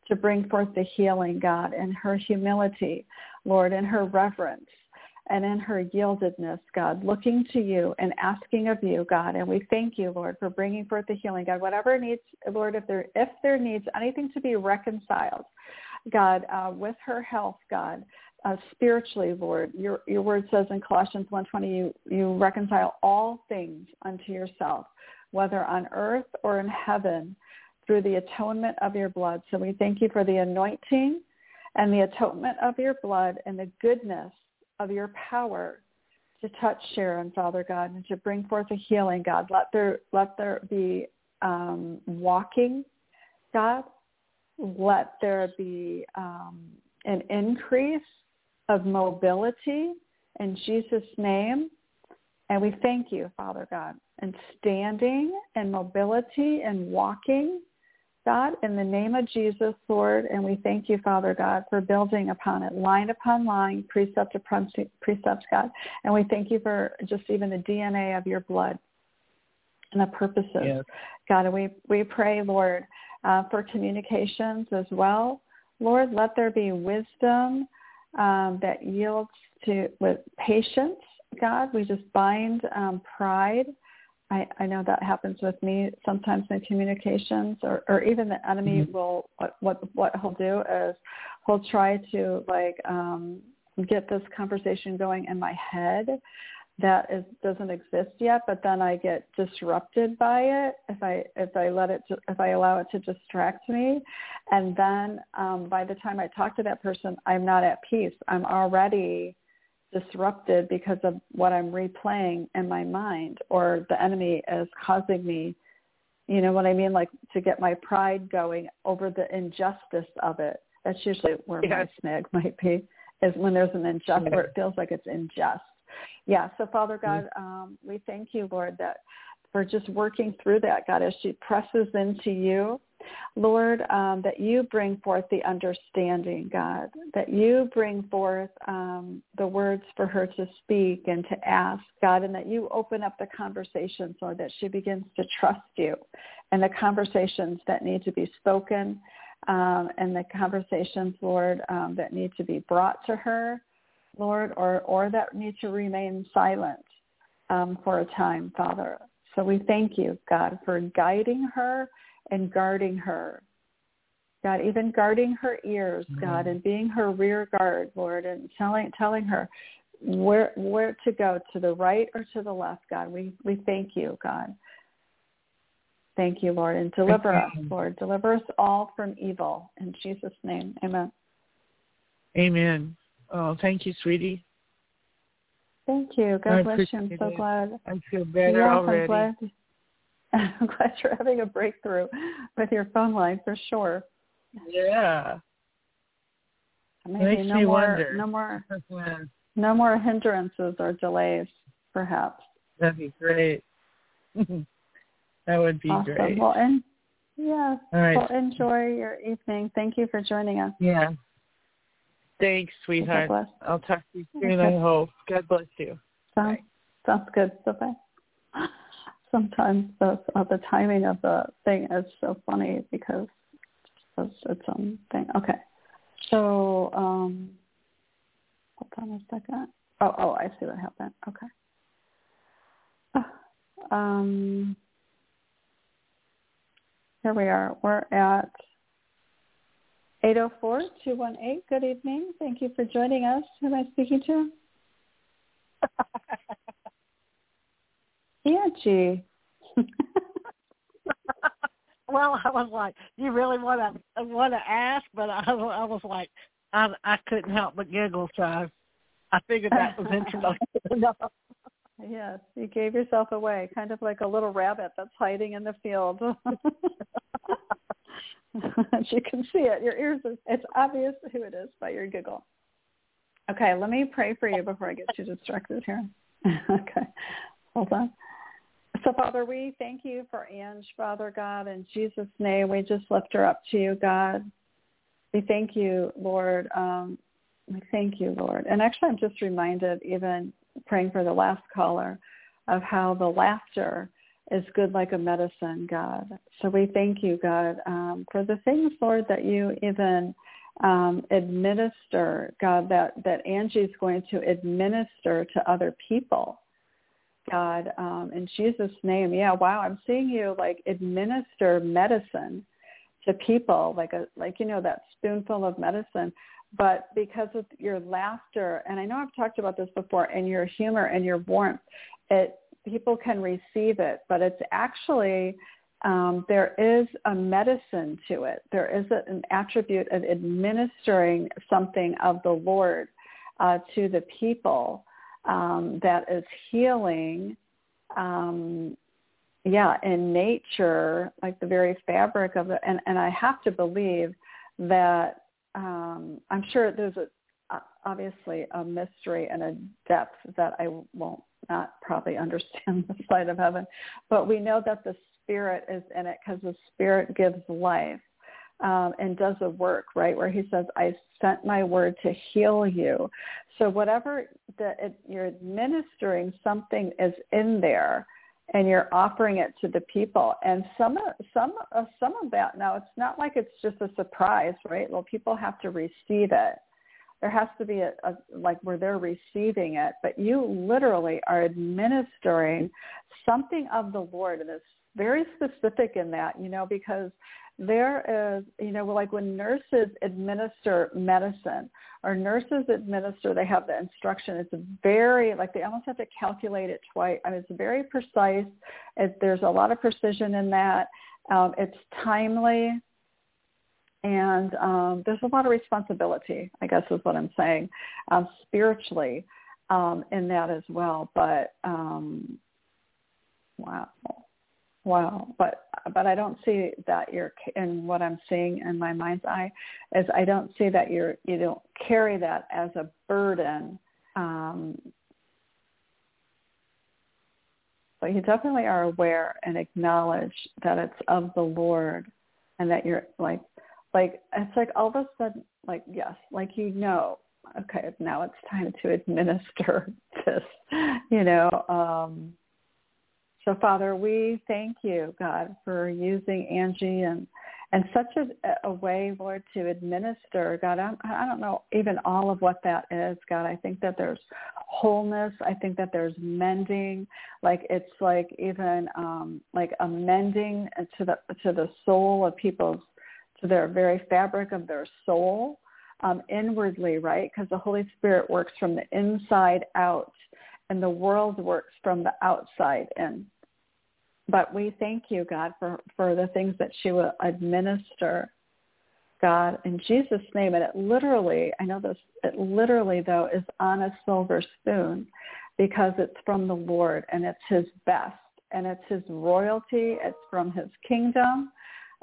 to bring forth the healing, God, and her humility, Lord, and her reverence and in her yieldedness, God, looking to you and asking of you, God. And we thank you, Lord, for bringing forth the healing, God. Whatever needs, Lord, if there if there needs anything to be reconciled, God, uh, with her health, God, uh, spiritually, Lord, your your word says in Colossians 1:20, you you reconcile all things unto yourself, whether on earth or in heaven, through the atonement of your blood. So we thank you for the anointing and the atonement of your blood and the goodness of your power to touch Sharon, Father God, and to bring forth a healing, God. Let there let there be um, walking, God. Let there be um, an increase of mobility in Jesus' name. And we thank you, Father God, and standing and mobility and walking God, in the name of Jesus, Lord, and we thank you, Father God, for building upon it, line upon line, precept upon precept, God. And we thank you for just even the DNA of your blood and the purposes. Yes. God, and we, we pray, Lord, uh, for communications as well. Lord, let there be wisdom um, that yields to with patience. God, we just bind um, pride I, I know that happens with me. Sometimes in communications or, or even the enemy mm-hmm. will what, what what he'll do is he'll try to like um get this conversation going in my head that is doesn't exist yet but then I get disrupted by it if I if I let it to, if I allow it to distract me. And then um by the time I talk to that person I'm not at peace. I'm already disrupted because of what I'm replaying in my mind or the enemy is causing me, you know what I mean, like to get my pride going over the injustice of it. That's usually where yes. my snag might be, is when there's an injustice, where it feels like it's unjust. Yeah, so Father God, um, we thank you, Lord, that for just working through that, God, as she presses into you Lord, um, that you bring forth the understanding, God, that you bring forth um, the words for her to speak and to ask, God, and that you open up the conversations, Lord, that she begins to trust you and the conversations that need to be spoken um, and the conversations, Lord, um, that need to be brought to her, Lord, or, or that need to remain silent um, for a time, Father. So we thank you, God, for guiding her and guarding her. God, even guarding her ears, mm-hmm. God, and being her rear guard, Lord, and telling telling her where where to go, to the right or to the left, God. We we thank you, God. Thank you, Lord, and deliver us, Lord. Deliver us all from evil. In Jesus' name, amen.
Amen. Oh, thank you, sweetie.
Thank you. God bless you. I'm so glad.
I feel better yes, already. I'm glad.
You're having a breakthrough with your phone line for sure.
Yeah.
Maybe
Makes
no
me
more,
wonder.
No more, no more hindrances or delays, perhaps.
That'd be great. that would be
awesome.
great.
Well, and yeah.
All right.
Well, enjoy your evening. Thank you for joining us.
Yeah. Thanks, sweetheart. I'll talk to you soon. Okay. I hope. God bless you.
Sounds, sounds good. Bye bye sometimes the uh, the timing of the thing is so funny because it's its own thing. Okay, so um, hold on a second. Oh, oh, I see what happened. Okay. Uh, um, here we are. We're at 804-218. Good evening. Thank you for joining us. Who am I speaking to? Angie.
well, I was like, you really want to want to ask, but I, I was like, I I couldn't help but giggle, so I, I figured that was interesting
Yes, you gave yourself away, kind of like a little rabbit that's hiding in the field. As you can see it, your ears, are, it's obvious who it is by your giggle. Okay, let me pray for you before I get too distracted here. okay, hold on. So, Father, we thank you for Ange, Father God. In Jesus' name, we just lift her up to you, God. We thank you, Lord, um, We thank you, Lord. And actually, I'm just reminded, even praying for the last caller, of how the laughter is good like a medicine, God. So we thank you, God, um, for the things, Lord, that you even um, administer, God, that, that Angie's going to administer to other people. God, um, in Jesus' name. Yeah, wow, I'm seeing you like administer medicine to people, like a like you know that spoonful of medicine. But because of your laughter, and I know I've talked about this before, and your humor and your warmth, it people can receive it, but it's actually um, there is a medicine to it. There is a, an attribute of administering something of the Lord uh, to the people um, that is healing. Um, yeah, in nature, like the very fabric of it, and and I have to believe that um, I'm sure there's a obviously a mystery and a depth that I won't not probably understand the side of heaven, but we know that the spirit is in it because the spirit gives life um, and does a work, right? Where he says, I sent my word to heal you. So whatever that you're administering, something is in there and you're offering it to the people. And some some of some of that now it's not like it's just a surprise, right? Well, people have to receive it there has to be a, a like where they're receiving it, but you literally are administering something of the Lord, and it's very specific in that, you know, because there is, you know, like when nurses administer medicine or nurses administer, they have the instruction. It's very, like they almost have to calculate it twice. I mean, it's very precise. It, there's a lot of precision in that. Um, it's timely and um, there's a lot of responsibility, I guess is what I'm saying, um, spiritually um, in that as well. But um, wow, wow. But but I don't see that you're in what I'm seeing in my mind's eye is I don't see that you're you don't carry that as a burden. Um, but you definitely are aware and acknowledge that it's of the Lord and that you're like like it's like all of a sudden like yes like you know okay now it's time to administer this you know um so father we thank you god for using angie and and such a, a way lord to administer god I'm, i don't know even all of what that is god i think that there's wholeness i think that there's mending like it's like even um like a mending to the to the soul of people's to their very fabric of their soul um, inwardly, right? Because the Holy Spirit works from the inside out and the world works from the outside in. But we thank you, God, for, for the things that she will administer, God, in Jesus' name. And it literally, I know this, it literally, though, is on a silver spoon because it's from the Lord and it's his best and it's his royalty. It's from his kingdom.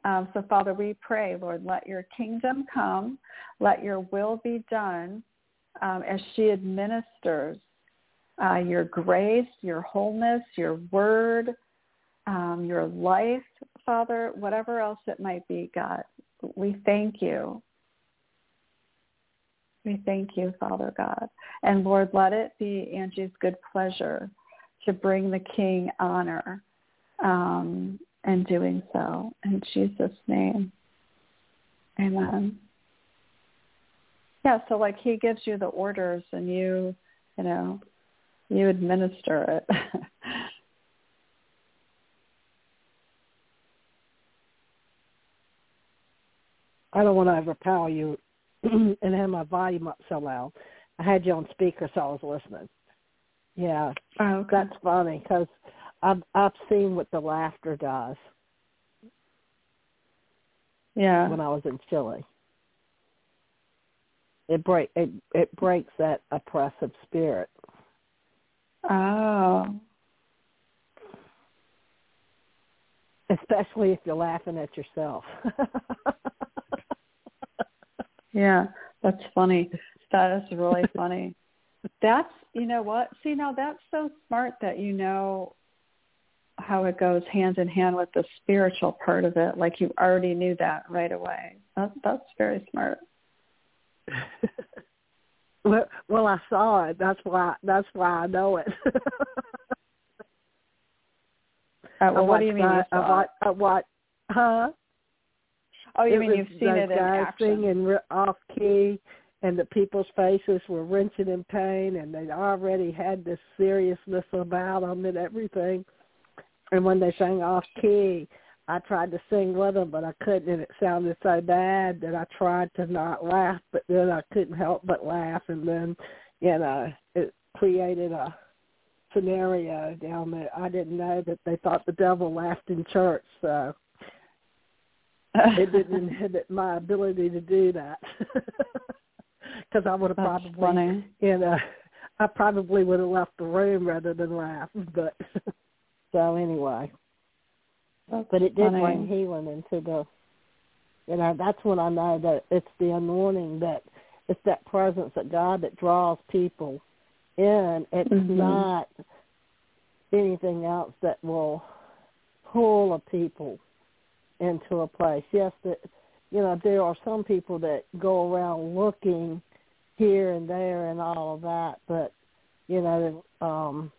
Um, so Father, we pray, Lord, let your kingdom come, let your will be done um, as she administers uh, your grace, your wholeness, your word, um, your life, Father, whatever else it might be, God. We thank you. We thank you, Father God. And Lord, let it be Angie's good pleasure to bring the King honor um, and doing so. In Jesus' name. Amen. Yeah, so like he gives you the orders and you, you know, you administer it.
I don't want to overpower you and have my volume up so loud. I had you on speaker, so I was listening. Yeah,
oh, okay.
that's funny because I've I've seen what the laughter does.
Yeah.
When I was in Chile, it break it it breaks that oppressive spirit.
Oh.
Especially if you're laughing at yourself.
yeah, that's funny. That is really funny. That's you know what? See now that's so smart that you know how it goes hand in hand with the spiritual part of it. Like you already knew that right away. That, that's very smart.
Well, well, I saw it. That's why. That's why I know it.
Uh, well, what do you mean?
I, I, I watched, huh?
Oh, you
it
mean you've seen it in action?
singing off key, and the people's faces were wrenching in pain, and they already had this seriousness about them and everything. And when they sang off key, I tried to sing with them, but I couldn't, and it sounded so bad that I tried to not laugh, but then I couldn't help but laugh, and then, you know, it created a scenario down there. I didn't know that they thought the devil laughed in church, so it didn't inhibit my ability to do that. Because I would have probably,
funny.
you know, I probably would have left the room rather than laugh. But so anyway,
That's
but it did
funny.
bring healing into the. You know, that's when I know that it's the anointing that it's that presence of God that draws people in. It's
Mhm.
not anything else that will pull a people into a place. Yes, that you know there are some people that go around looking here and there and all of that, but you know um,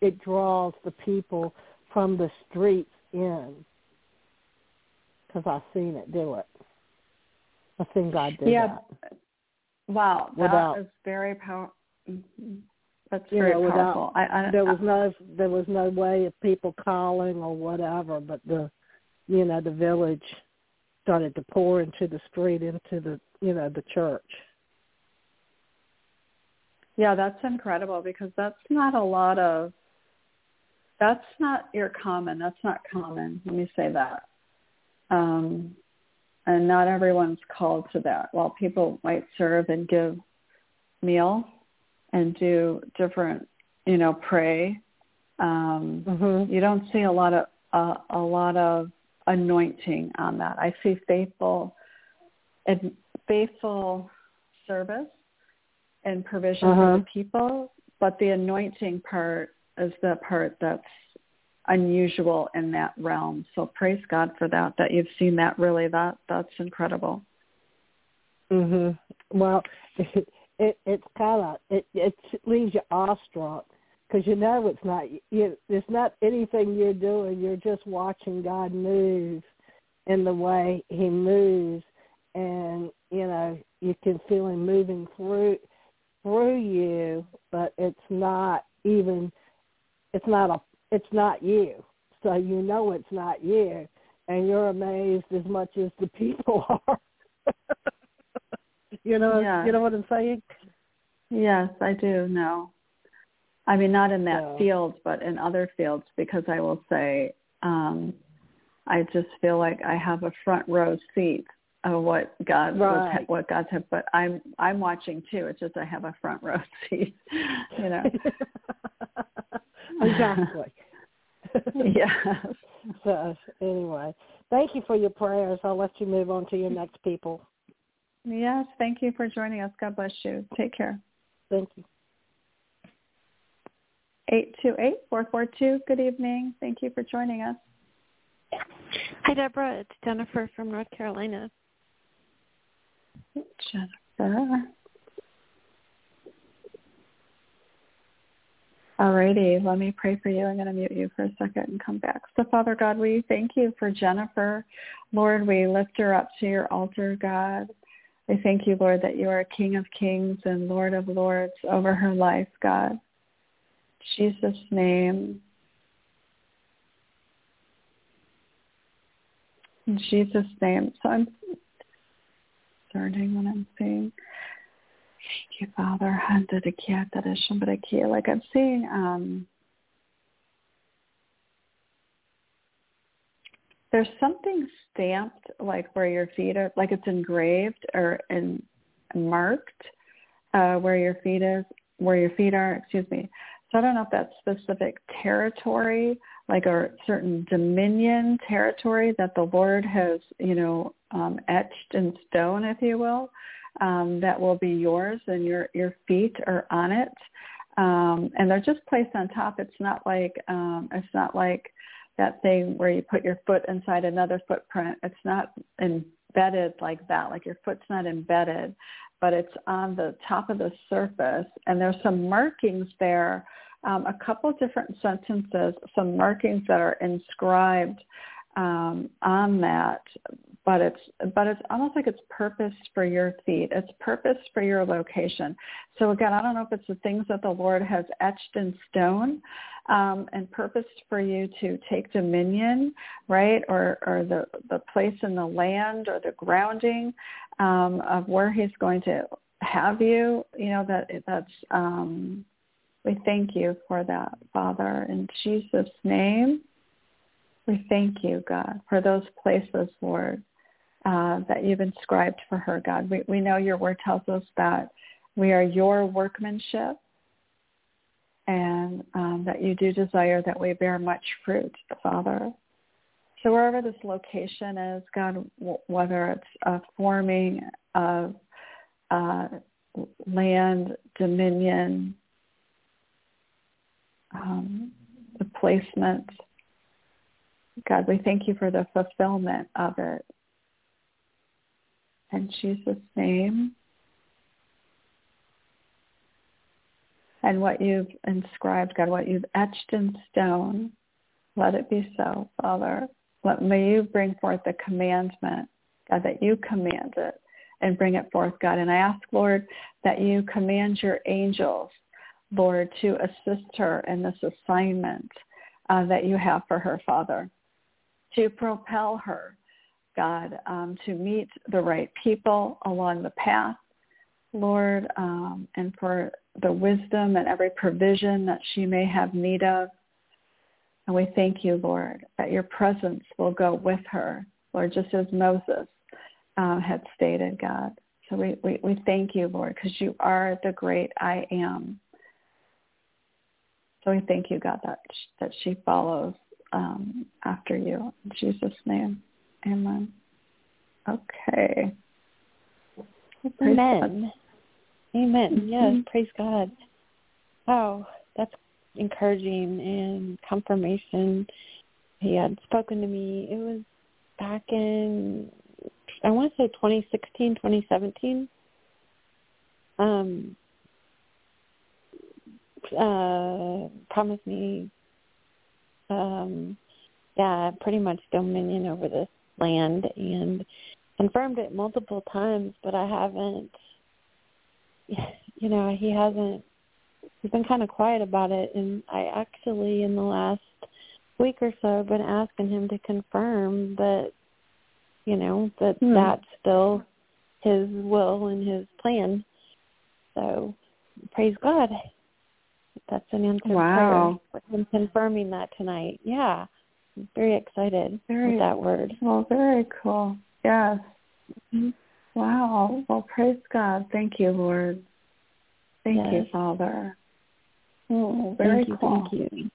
it draws the people from the streets in because I've seen it do it. I've seen God do
yeah.
that.
Wow, that
Without-
is very powerful. That's very
know, without-
powerful. I, I,
there was no there was no way of people calling or whatever, but the you know the village started to pour into the street into the you know the church.
Yeah, that's incredible because that's not a lot of that's not your common. That's not common. Let me say that. Um and not everyone's called to that. While people might serve and give meal and do different, you know, pray, um
Mm-hmm.
you don't see a lot of uh, a lot of anointing on that. I see faithful and faithful service and provision for
Uh-huh.
the people, but the anointing part is the part that's unusual in that realm. So praise God for that. That you've seen that. Really, that that's incredible.
Mhm. Well, it, it it's kind of it it leaves you awestruck because you know it's not you. It's not anything you're doing. You're just watching God move in the way He moves, and you know you can feel Him moving through through you, but it's not even. It's not a. It's not you. So you know it's not you, and you're amazed as much as the people are. you know.
Yeah.
You know what I'm saying?
Yes, I do know. I mean, not in that
So-
field, but in other fields, because I will say, um, I just feel like I have a front row seat of what God
Right.
what God's have. But I'm I'm watching too. It's just I have a front row seat, you know.
exactly.
yes.
So anyway, thank you for your prayers. I'll let you move on to your next people.
Yes. Thank you for joining us. God bless you. Take care.
Thank you.
Eight two eight four four two. Good evening. Thank you for joining us.
Hi, Deborah. It's Jennifer from North Carolina.
Jennifer. Alrighty, let me pray for you. I'm going to mute you for a second and come back. So, Father God, we thank you for Jennifer. Lord, we lift her up to your altar, God. I thank you, Lord, that you are King of kings and Lord of lords over her life, God. Jesus' name. In Jesus' name. So I'm starting what I'm saying, thank you, Father. Like I'm seeing, um, there's something stamped, like where your feet are, like it's engraved or in, marked, uh, where your feet is, where your feet are. Excuse me. So I don't know if that's specific territory, like a certain dominion territory that the Lord has, you know, um, etched in stone, if you will, um, that will be yours, and your your feet are on it, um, and they're just placed on top. It's not like um, it's not like that thing where you put your foot inside another footprint. It's not embedded like that. Like your foot's not embedded, but it's on the top of the surface, and there's some markings there, um, a couple different sentences, some markings that are inscribed um, on that, but it's but it's almost like it's purpose for your feet. It's purpose for your location. So again, I don't know if it's the things that the Lord has etched in stone um, and purposed for you to take dominion, right, or or the the place in the land or the grounding um, of where He's going to have you. You know that that's. Um, we thank you for that, Father, in Jesus' name. We thank you, God, for those places, Lord, uh, that you've inscribed for her, God. We, we know your word tells us that we are your workmanship and um, that you do desire that we bear much fruit, Father. So wherever this location is, God, w- whether it's a forming of uh, land, dominion, um, the placement, God, we thank you for the fulfillment of it. In Jesus' name. And what you've inscribed, God, what you've etched in stone, let it be so, Father. Let, may you bring forth the commandment, God, that you command it and bring it forth, God. And I ask, Lord, that you command your angels, Lord, to assist her in this assignment uh, that you have for her, Father to propel her, God, um, to meet the right people along the path, Lord, um, and for the wisdom and every provision that she may have need of. And we thank you, Lord, that your presence will go with her, Lord, just as Moses uh, had stated, God. So we, we, we thank you, Lord, because you are the great I am. So we thank you, God, that, that she follows um, after you. In Jesus' name. Amen. Okay.
Praise Amen. God. Amen. Mm-hmm. Yes, praise God. Oh, that's encouraging and confirmation. He had spoken to me. It was back in, I want to say 2016, 2017. Um, uh, promised me um, yeah, pretty much dominion over this land and confirmed it multiple times, but I haven't, you know, he hasn't, he's been kind of quiet about it. And I actually, in the last week or so, have been asking him to confirm that, you know, that hmm. that's still his will and his plan. So praise God. That's an answer wow. prayer. I'm confirming that tonight. Yeah. I'm very excited very, with that word.
Well, very cool. Yes. Mm-hmm. Wow. Well, praise God. Thank you, Lord. Thank yes. you, Father. Oh, very
thank you,
cool.
Thank you.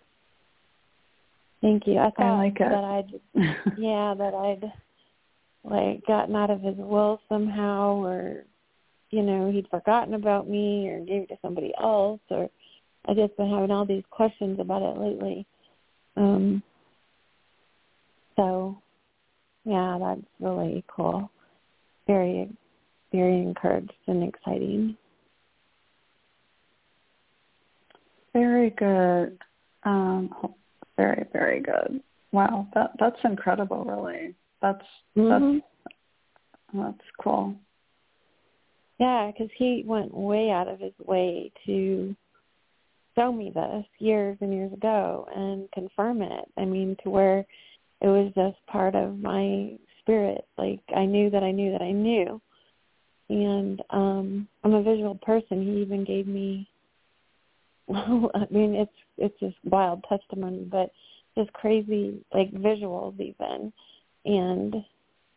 Thank you. I thought
I like
that I'd yeah, that I'd like gotten out of his will somehow or you know, he'd forgotten about me or gave it to somebody else or I just been having all these questions about it lately. Um, so, yeah, that's really cool. Very, very encouraged and exciting.
Very good. Um, very, very good. Wow, that that's incredible. Really, that's mm-hmm. that's that's cool.
Yeah, because he went way out of his way to show me this years and years ago and confirm it. I mean, to where it was just part of my spirit. Like I knew that I knew that I knew. And um I'm a visual person. He even gave me well, I mean, it's it's just wild testimony, but just crazy like visuals even. And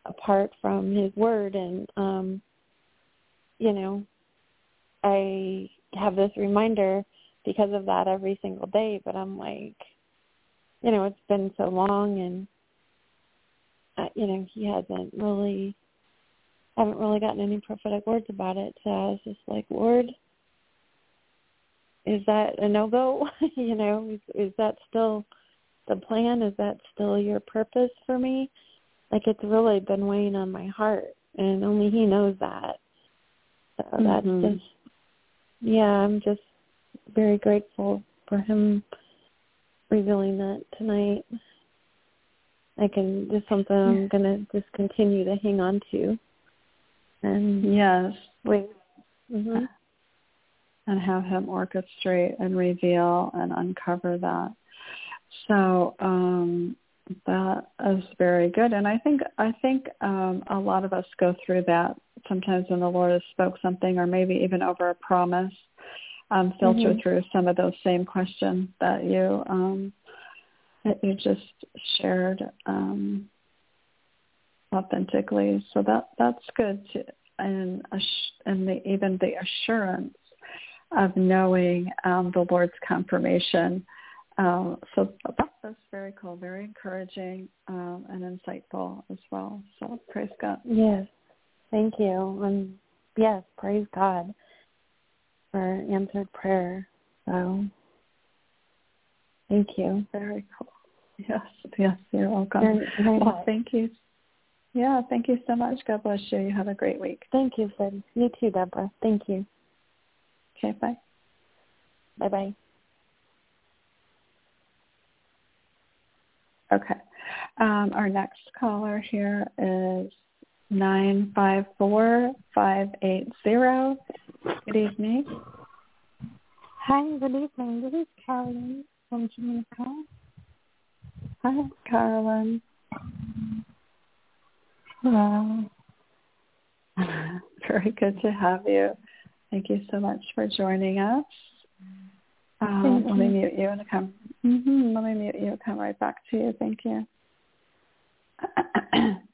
apart from his word and um you know, I have this reminder because of that every single day. But I'm like, you know, it's been so long, and uh, you know, he hasn't really, haven't really gotten any prophetic words about it. So I was just like, Lord, is that a no go? you know, is, is that still the plan? Is that still your purpose for me? Like it's really been weighing on my heart, and only He knows that. So that's
Mhm.
just yeah, I'm just very grateful for him revealing that tonight. I can just something I'm gonna just continue to hang on to. And
Yes.
wait. Mhm.
and have him orchestrate and reveal and uncover that. So um, that is very good, and I think I think um, a lot of us go through that sometimes when the Lord has spoke something, or maybe even over a promise, um, filter
Mhm.
through some of those same questions that you um, that you just shared um, authentically. So that that's good, to, and and the, even the assurance of knowing um, the Lord's confirmation. Um, so that was very cool, very encouraging um, and insightful as well. So praise God.
Yes. Thank you. And yes, praise God for answered prayer. So thank you.
Very cool. Yes, yes, you're welcome.
Very,
Well,
much.
thank you. Yeah, thank you so much. God bless you. You have a great week.
Thank you, Sid. You too, Deborah. Thank you.
Okay, bye.
Bye bye.
Okay. Um, our next caller here is nine five four five eight zero. Good evening.
Hi, good evening. This is Carolyn from Jamaica.
Hi, Carolyn.
Hello.
Very good to have you. Thank you so much for joining us. Um, let me mute you and come. hmm let me mute you. Come right back to you. Thank you.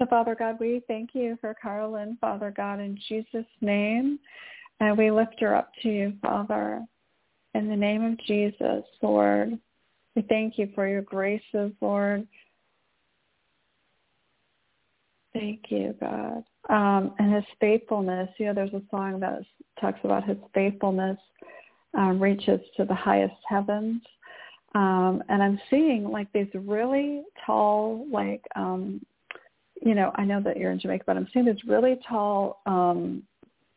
so, Father God, we thank you for Carolyn, Father God, in Jesus' name, and we lift her up to you, Father, in the name of Jesus, Lord. We thank you for your graces, Lord. Thank you, God. Um, and his faithfulness. You know, there's a song that talks about his faithfulness um, reaches to the highest heavens. Um, and I'm seeing like these really tall, like, um, you know, I know that you're in Jamaica, but I'm seeing these really tall um,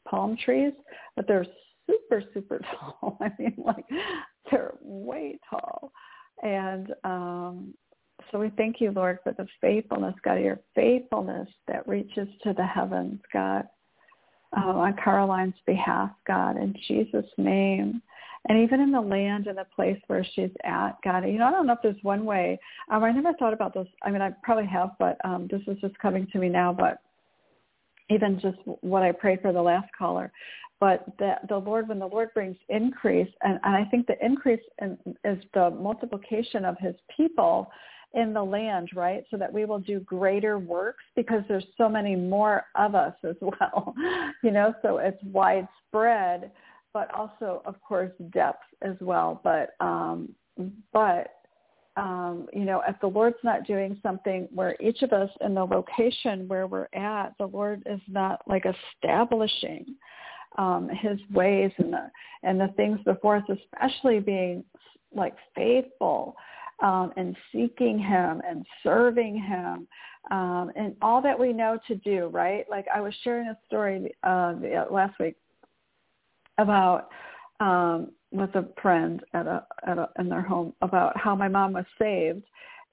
palm trees, but they're super, super tall. I mean, like, they're way tall. And um, so we thank you, Lord, for the faithfulness, God, your faithfulness that reaches to the heavens, God, um, on Caroline's behalf, God, in Jesus' name. And even in the land and the place where she's at, God, you know, I don't know if there's one way. Um, I never thought about this. I mean, I probably have, but um, this is just coming to me now. But even just what I prayed for the last caller, but that the Lord, when the Lord brings increase, and, and I think the increase in, is the multiplication of his people in the land, right? So that we will do greater works because there's so many more of us as well, you know, so it's widespread, but also, of course, depth as well. But, um, but, um, you know, if the Lord's not doing something where each of us in the location where we're at, the Lord is not like establishing um, his ways and the and the things before us, especially being like faithful um, and seeking him and serving him um, and all that we know to do, right? Like I was sharing a story uh, last week about um, with a friend at a, at a in their home about how my mom was saved,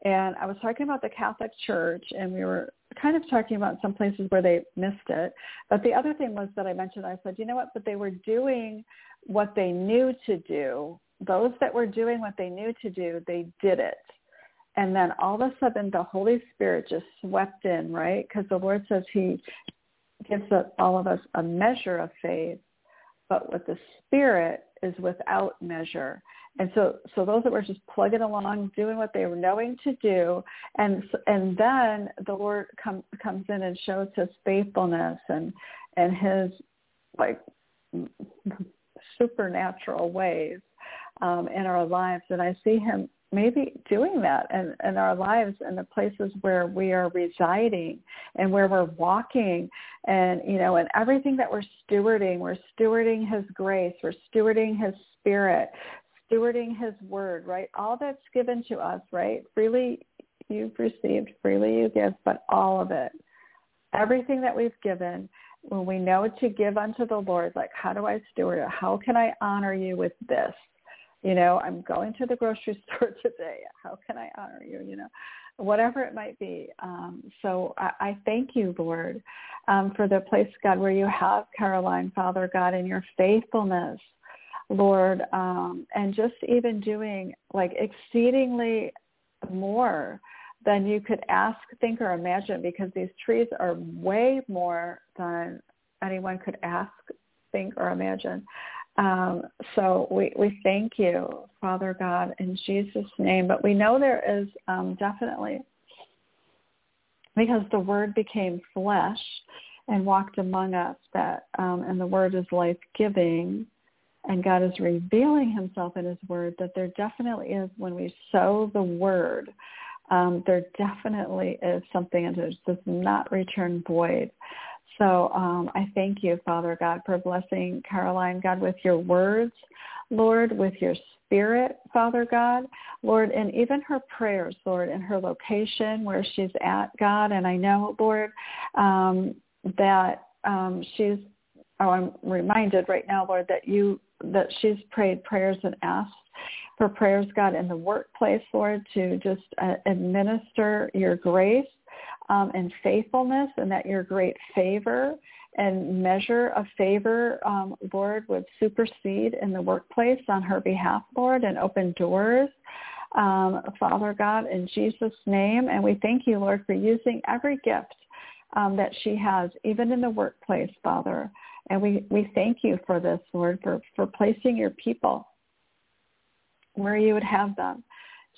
and I was talking about the Catholic Church, and we were kind of talking about some places where they missed it. But the other thing was that I mentioned, I said, you know what? But they were doing what they knew to do. Those that were doing what they knew to do, they did it. And then all of a sudden, the Holy Spirit just swept in, right? Because the Lord says He gives all of us a measure of faith, but with the Spirit is without measure. And so, so those that were just plugging along, doing what they were knowing to do, and and then the Lord come, comes in and shows His faithfulness and and His like supernatural ways um, in our lives. And I see Him maybe doing that in, in our lives in the places where we are residing and where we're walking and you know and everything that we're stewarding we're stewarding his grace we're stewarding his spirit stewarding his word right all that's given to us right freely you've received freely you give but all of it everything that we've given when we know to give unto the Lord, like how do I steward it? How can I honor you with this? You know, I'm going to the grocery store today. How can I honor you? You know, whatever it might be. Um, so I, I thank you, Lord, um, for the place, God, where you have Caroline, Father God, in your faithfulness, Lord, um, and just even doing like exceedingly more than you could ask, think, or imagine because these trees are way more than anyone could ask, think, or imagine. Um, so we, we thank you, Father God, in Jesus' name. But we know there is um, definitely, because the Word became flesh and walked among us, that um, and the Word is life-giving, and God is revealing himself in his Word, that there definitely is, when we sow the Word, um, there definitely is something and it does not return void. So um, I thank you, Father God, for blessing Caroline, God, with your words, Lord, with your spirit, Father God, Lord, and even her prayers, Lord, in her location where she's at, God. And I know, Lord, um, that um, she's, oh, I'm reminded right now, Lord, that you, that she's prayed prayers and asked for prayers, God, in the workplace, Lord, to just uh, administer your grace um, and faithfulness and that your great favor and measure of favor, um, Lord, would supersede in the workplace on her behalf, Lord, and open doors. Um, Father God, in Jesus' name. And we thank you, Lord, for using every gift um, that she has, even in the workplace, Father. And we, we thank you for this, Lord, for, for placing your people where you would have them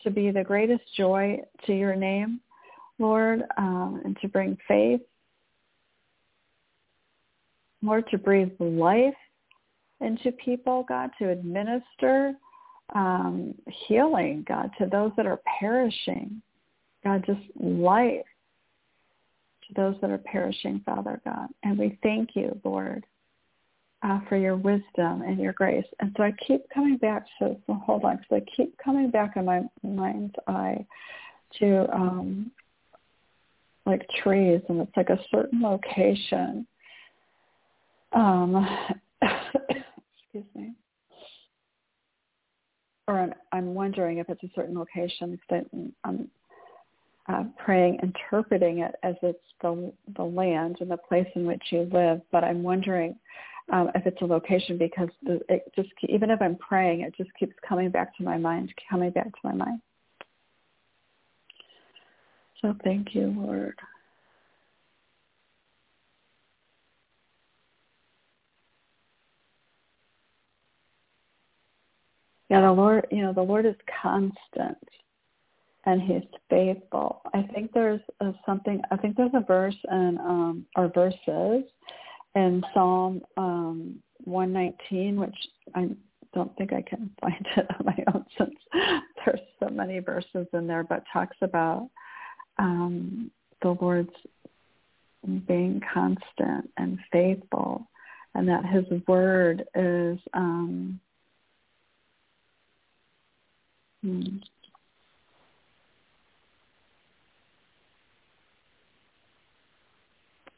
to be the greatest joy to your name, Lord, um, and to bring faith, Lord, to breathe life into people, God, to administer um, healing, God, to those that are perishing. God, just life to those that are perishing, Father God. And we thank you, Lord, uh, for your wisdom and your grace. And so I keep coming back to, so hold on, because I keep coming back in my mind's eye to um, like trees, and it's like a certain location. Um, excuse me. Or I'm, I'm wondering if it's a certain location that I'm uh, praying, interpreting it as it's the the land and the place in which you live. But I'm wondering um, if it's a location because it just even if I'm praying, it just keeps coming back to my mind, coming back to my mind. So thank you, Lord. Yeah, the Lord, you know, the Lord is constant and he's faithful. I think there's a something, I think there's a verse in, um, or verses in Psalm um, 119, which I don't think I can find it on my own since there's so many verses in there, but talks about um, the Lord's being constant and faithful and that his word is um, hmm,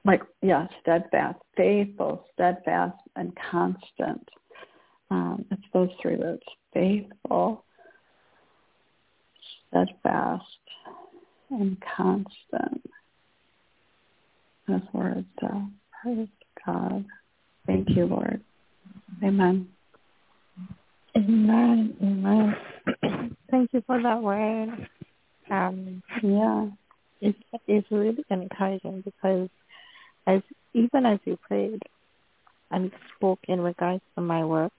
like yeah, steadfast, faithful, steadfast, and constant. Um, it's those three words: faithful, steadfast, and constant. Those words. So praise God. Thank you, Lord. Amen.
Amen. Amen. Thank you for that word. Um,
yeah,
it's it's really encouraging because as even as you prayed and spoke in regards to my work,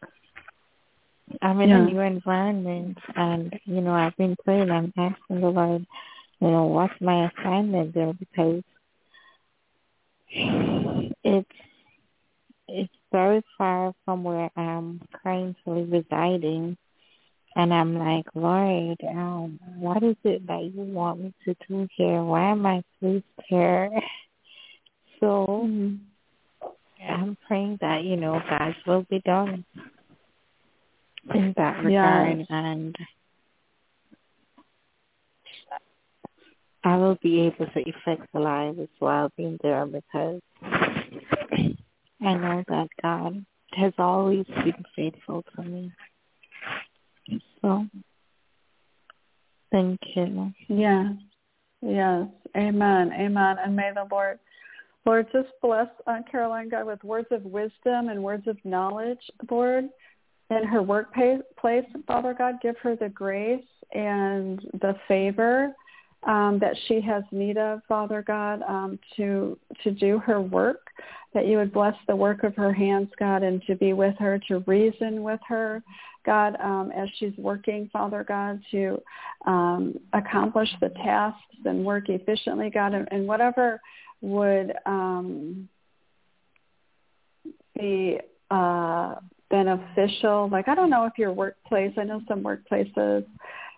I'm in
yeah.
a new environment and, you know, I've been praying and asking the Lord, you know, what's my assignment there because it's it's very far from where I'm currently residing and I'm like, Lord, um, what is it that you want me to do here? Why am I placed here? So mm-hmm. I'm praying that, you know, God's will be done in that regard
yes.
and I will be able to affect the lives well being there because I know that God has always been faithful to me. So thank you.
Yes. Yes. Amen. Amen. And may the Lord Lord, just bless uh, Caroline, God, with words of wisdom and words of knowledge, Lord, in her workplace, Father God. Give her the grace and the favor um, that she has need of, Father God, um, to to do her work. That you would bless the work of her hands, God, and to be with her, to reason with her, God, um, as she's working, Father God, to um, accomplish the tasks and work efficiently, God, and, and whatever would um, be uh, beneficial. Like I don't know if your workplace. I know some workplaces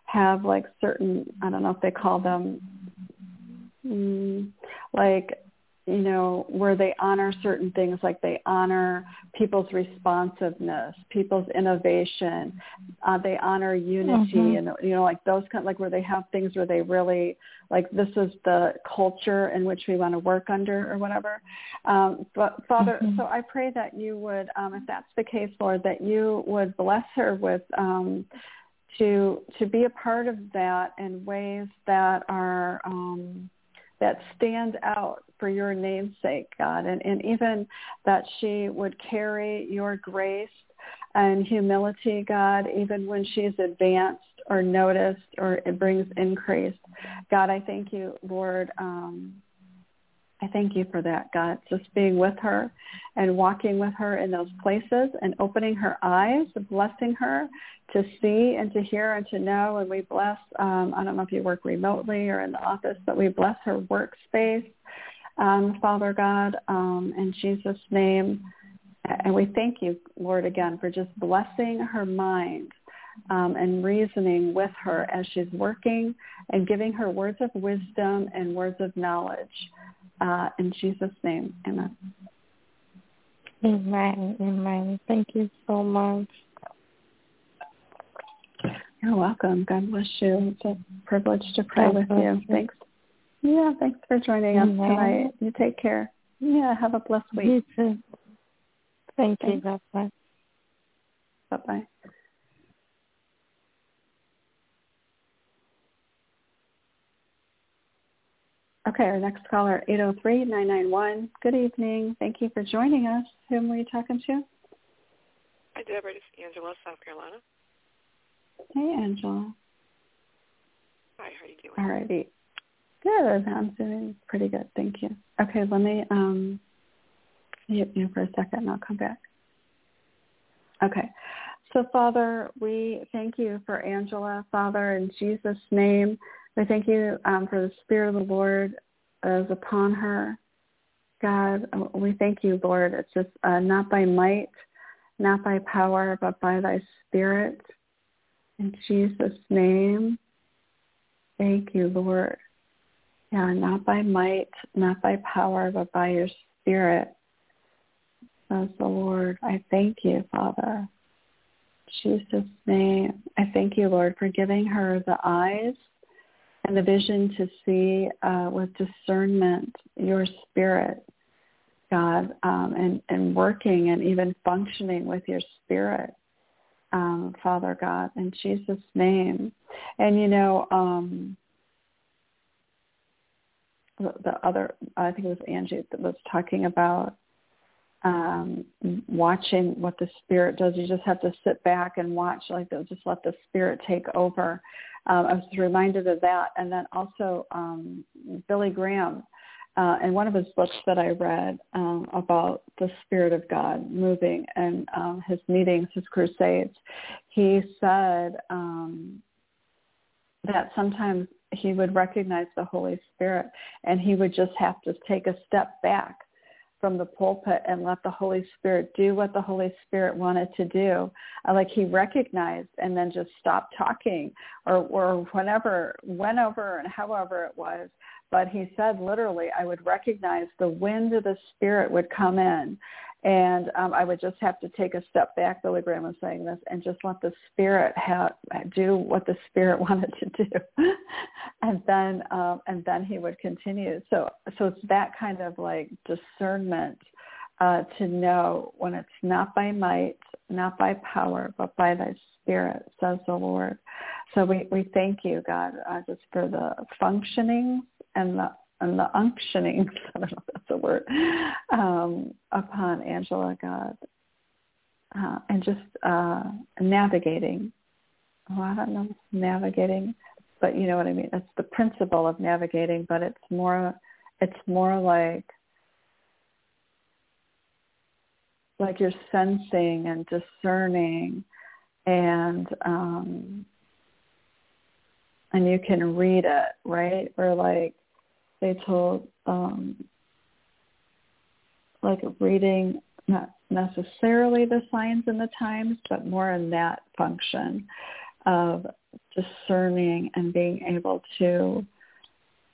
have like certain. I don't know if they call them mm, like you know, where they honor certain things like they honor people's responsiveness, people's innovation, uh, they honor unity mm-hmm. and, you know, like those kind like where they have things where they really, like this is the culture in which we want to work under or whatever. Um, but Father, mm-hmm. so I pray that you would, um, if that's the case, Lord, that you would bless her with, um, to, to be a part of that in ways that are, um, that stand out for your name's sake, God, and, and even that she would carry your grace and humility, God, even when she's advanced or noticed or it brings increase. God, I thank you, Lord, um, I thank you for that, God, just being with her and walking with her in those places and opening her eyes, and blessing her to see and to hear and to know. And we bless, um, I don't know if you work remotely or in the office, but we bless her workspace, um, Father God, um, in Jesus' name. And we thank you, Lord, again, for just blessing her mind um, and reasoning with her as she's working and giving her words of wisdom and words of knowledge. Uh, in Jesus' name, amen.
Amen. Amen. Thank you so much.
You're welcome. God bless you. It's a privilege to pray God with you. you. Thanks. Yeah, thanks for joining us tonight. You take care. Yeah, have a blessed week.
You too. Thank you. God bless.
Bye-bye. Okay, our next caller, 803-991. Good evening. Thank you for joining us. Whom were you talking to?
Hi, Deborah. This is Angela, South Carolina.
Hey, Angela.
Hi, how are you doing?
All righty. Good. I'm doing pretty good. Thank you. Okay, let me um, mute you for a second and I'll come back. Okay. So, Father, we thank you for Angela, Father, in Jesus' name. We thank you um, for the Spirit of the Lord is upon her. God, we thank you, Lord. It's just uh, not by might, not by power, but by thy Spirit. In Jesus' name, thank you, Lord. Yeah, not by might, not by power, but by your Spirit, says the Lord. I thank you, Father. Jesus' name, I thank you, Lord, for giving her the eyes and the vision to see uh, with discernment your spirit, God, um, and, and working and even functioning with your spirit, um, Father God, in Jesus' name. And, you know, um, the, the other, I think it was Angie that was talking about um, watching what the spirit does. You just have to sit back and watch, like they'll just let the spirit take over um, I was reminded of that. And then also um, Billy Graham, uh, in one of his books that I read um, about the Spirit of God moving and um, his meetings, his crusades, he said um, that sometimes he would recognize the Holy Spirit and he would just have to take a step back from the pulpit and let the Holy Spirit do what the Holy Spirit wanted to do. Uh, like he recognized and then just stopped talking or, or whenever, whenever and however it was. But he said literally, I would recognize the wind of the Spirit would come in and um, I would just have to take a step back, Billy Graham was saying this, and just let the Spirit have, do what the Spirit wanted to do. and then um, and then he would continue. So so it's that kind of like discernment uh, to know when it's not by might, not by power, but by thy spirit, says the Lord. So we, we thank you, God, uh, just for the functioning and the and the unctioning, I don't know if that's a word, um, upon Angela, God, uh, and just uh, navigating. I don't know, navigating, but you know what I mean. It's the principle of navigating, but it's more, it's more like like you're sensing and discerning and um and you can read it right or like they told um like reading not necessarily the signs and the times but more in that function of discerning and being able to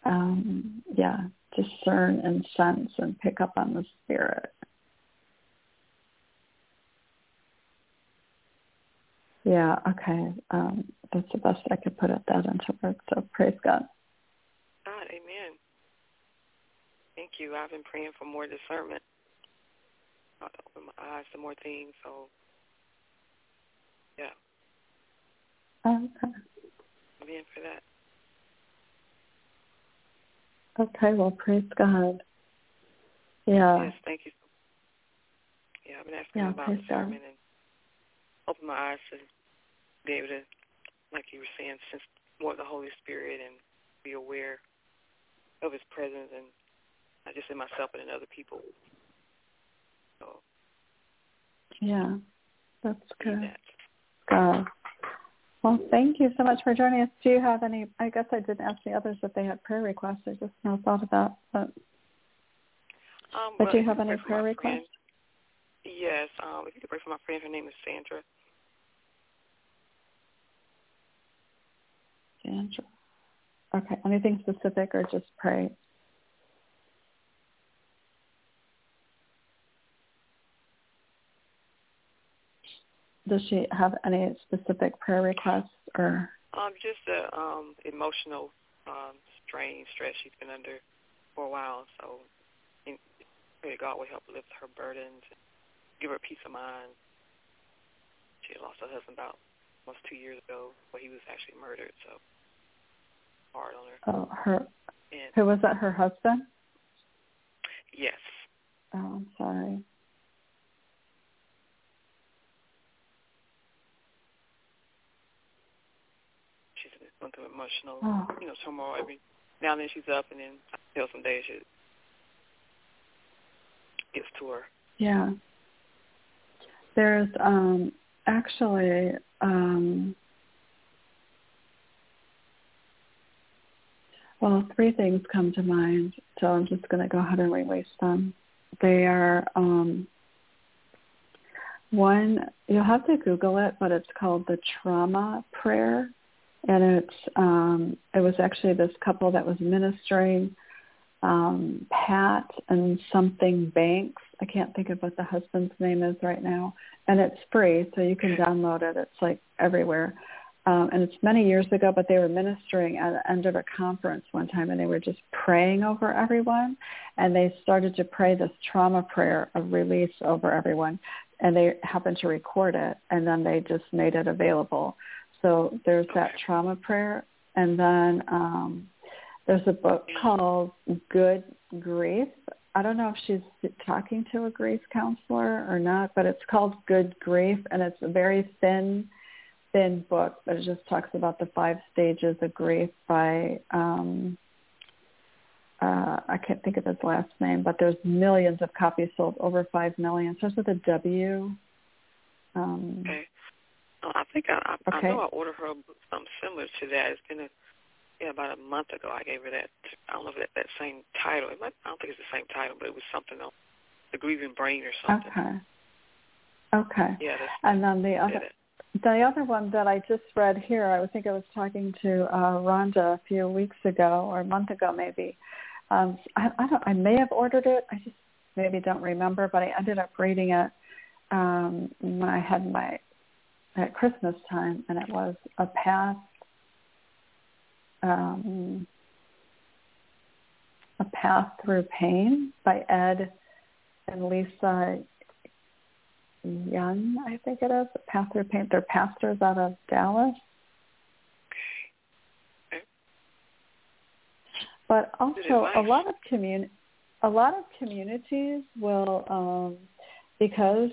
um yeah discern and sense and pick up on the spirit Yeah, okay. Um, that's the best I could put it that into words. So praise God.
God, amen. Thank you. I've been praying for more discernment. I open my eyes to more things. So, yeah.
Okay.
Amen for that.
Okay, well, praise God. Yeah.
Yes, thank you. Yeah, I've been asking
yeah,
about discernment God. and open my eyes to be able to, like you were saying, sense more of the Holy Spirit and be aware of His presence and not just in myself but in other people. So.
Yeah, that's good. God. Well, thank you so much for joining us. Do you have any? I guess I didn't ask the others if they had prayer requests. I just now thought about, but.
Um,
but
well,
do you have any prayer requests?
Friend. Yes, um, if you could pray for my friend, her name is Sandra.
Sandra. Okay. Anything specific or just pray? Does she have any specific prayer requests or?
Um, just the um, emotional um, strain, stress she's been under for a while. So, pray God will help lift her burdens, give her peace of mind. She lost her husband about almost two years ago, where he was actually murdered. So hard on her.
Oh, her.
And,
who was that? Her husband?
Yes.
Oh, I'm sorry.
She's going through emotional,
oh.
you know, turmoil every now and then. She's up, and then until some days she gets to her.
Yeah. There's um actually um Well, three things come to mind, so I'm just going to go ahead and release them. They are um, one. You'll have to Google it, but it's called the Trauma Prayer, and it's um, it was actually this couple that was ministering. Um, Pat and something Banks. I can't think of what the husband's name is right now, and it's free, so you can download it. It's like everywhere um, and it's many years ago, but they were ministering at the end of a conference one time, and they were just praying over everyone, and they started to pray this trauma prayer of release over everyone, and they happened to record it, and then they just made it available. So there's that trauma prayer, and then um, there's a book called Good Grief. I don't know if she's talking to a grief counselor or not, but it's called Good Grief, and it's a very thin thin book, but it just talks about the five stages of grief by um, uh, I can't think of his last name, but there's millions of copies sold, over five million. Starts with a W. Um,
okay. Uh, I think I, I,
okay.
I know I ordered her something similar to that. It's been a, yeah, about a month ago. I gave her that. I don't know if that that same title. It might, I don't think it's the same title, but it was something else. The Grieving Brain or something.
Okay. Okay.
Yeah.
And then the other. The other one that I just read here, I think I was talking to uh, Rhonda a few weeks ago or a month ago maybe. Um, I, I don't. I may have ordered it. I just maybe don't remember, but I ended up reading it um, when I had my at Christmas time, and it was a past um, A Path Through Pain by Ed and Lisa Young, I think it is. A Path Through Pain. They're pastors out of Dallas. But also a lot of commun a lot of communities will um, because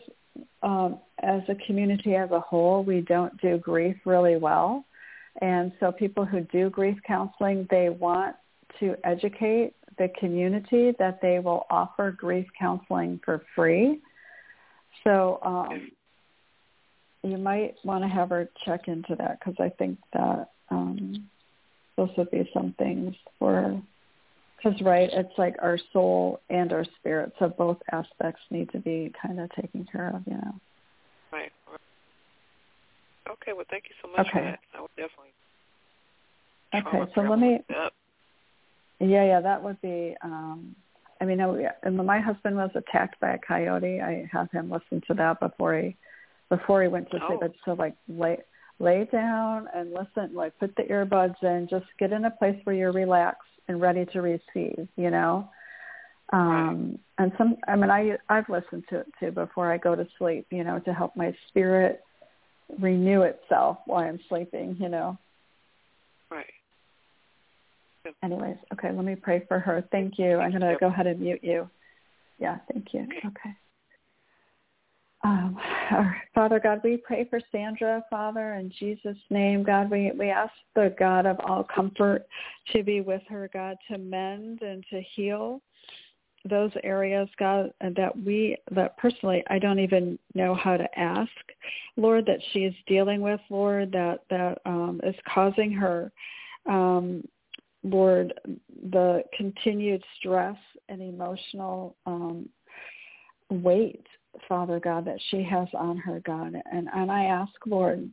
um, as a community as a whole, we don't do grief really well. And so people who do grief counseling, they want to educate the community that they will offer grief counseling for free. So um, you might want to have her check into that because I think that um, those would be some things for because right, it's like our soul and our spirit, so both aspects need to be kind of taken care of, you know.
Right. Okay. Well, thank you so much
okay.
for that. I would definitely.
Okay, so let me. Yeah, yeah, that would be. um I mean, I, and when my husband was attacked by a coyote, I had him listen to that before he before he went to sleep.
Oh.
I'd so like lay lay down and listen, like put the earbuds in, just get in a place where you're relaxed and ready to receive, you know. Um and some I mean I I've listened to it too before I go to sleep, you know, to help my spirit renew itself while I'm sleeping, you know.
Right.
Anyways, okay, let me pray for her. Thank you. I'm going to go ahead and mute you. Yeah, thank you. Okay. Um, Father God, we pray for Sandra, Father, in Jesus' name. God, we, we ask the God of all comfort to be with her, God, to mend and to heal those areas, God, that we, that personally, I don't even know how to ask, Lord, that she is dealing with, Lord, that, that um, is causing her, um, Lord, the continued stress and emotional um, weight Father God, that she has on her, God. And, and I ask, Lord,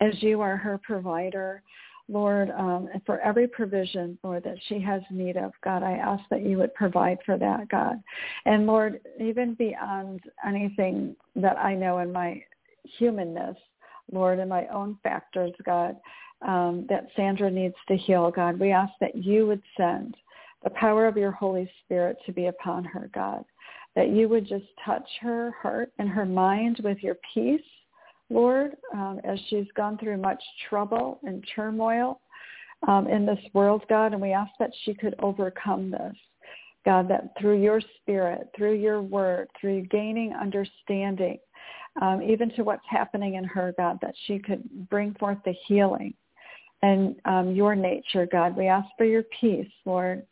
as you are her provider, Lord, um, for every provision, Lord, that she has need of, God, I ask that you would provide for that, God. And Lord, even beyond anything that I know in my humanness, Lord, in my own factors, God, um, that Sandra needs to heal, God, we ask that you would send the power of your Holy Spirit to be upon her, God that you would just touch her heart and her mind with your peace, Lord, um, as she's gone through much trouble and turmoil um, in this world, God, and we ask that she could overcome this. God, that through your spirit, through your word, through gaining understanding, um, even to what's happening in her, God, that she could bring forth the healing and um, your nature, God. We ask for your peace, Lord,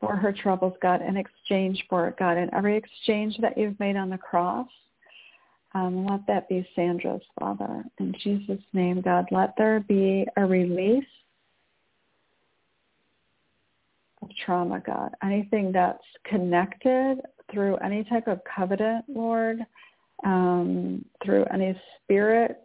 for her troubles, God, in exchange for it, God. And every exchange that you've made on the cross, um, let that be Sandra's, Father. In Jesus' name, God, let there be a release of trauma, God. Anything that's connected through any type of covenant, Lord, um, through any spirit,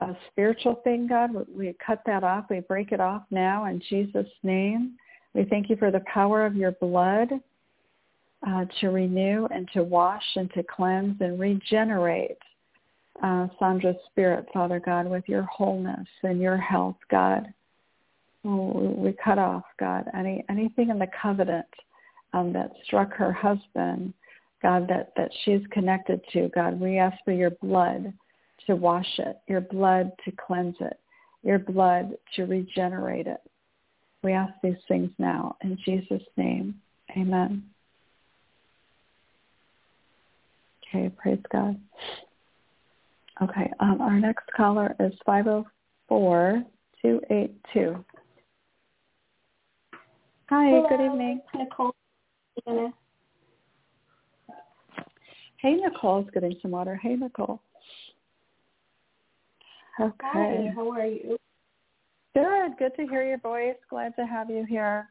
a spiritual thing, God, we cut that off. We break it off now in Jesus' name. We thank you for the power of your blood uh, to renew and to wash and to cleanse and regenerate uh, Sandra's spirit, Father God, with your wholeness and your health, God. Oh, we cut off, God, any anything in the covenant um, that struck her husband, God, that, that she's connected to, God. We ask for your blood to wash it, your blood to cleanse it, your blood to regenerate it. We ask these things now in Jesus' name. Amen. Okay, praise God. Okay, um, our next caller is 504-282. Hi,
Hello.
good evening.
Nicole.
Hey, Nicole Nicole's getting some water. Hey, Nicole. Okay.
Hi, how are you?
Good. Good to hear your voice. Glad to have you here.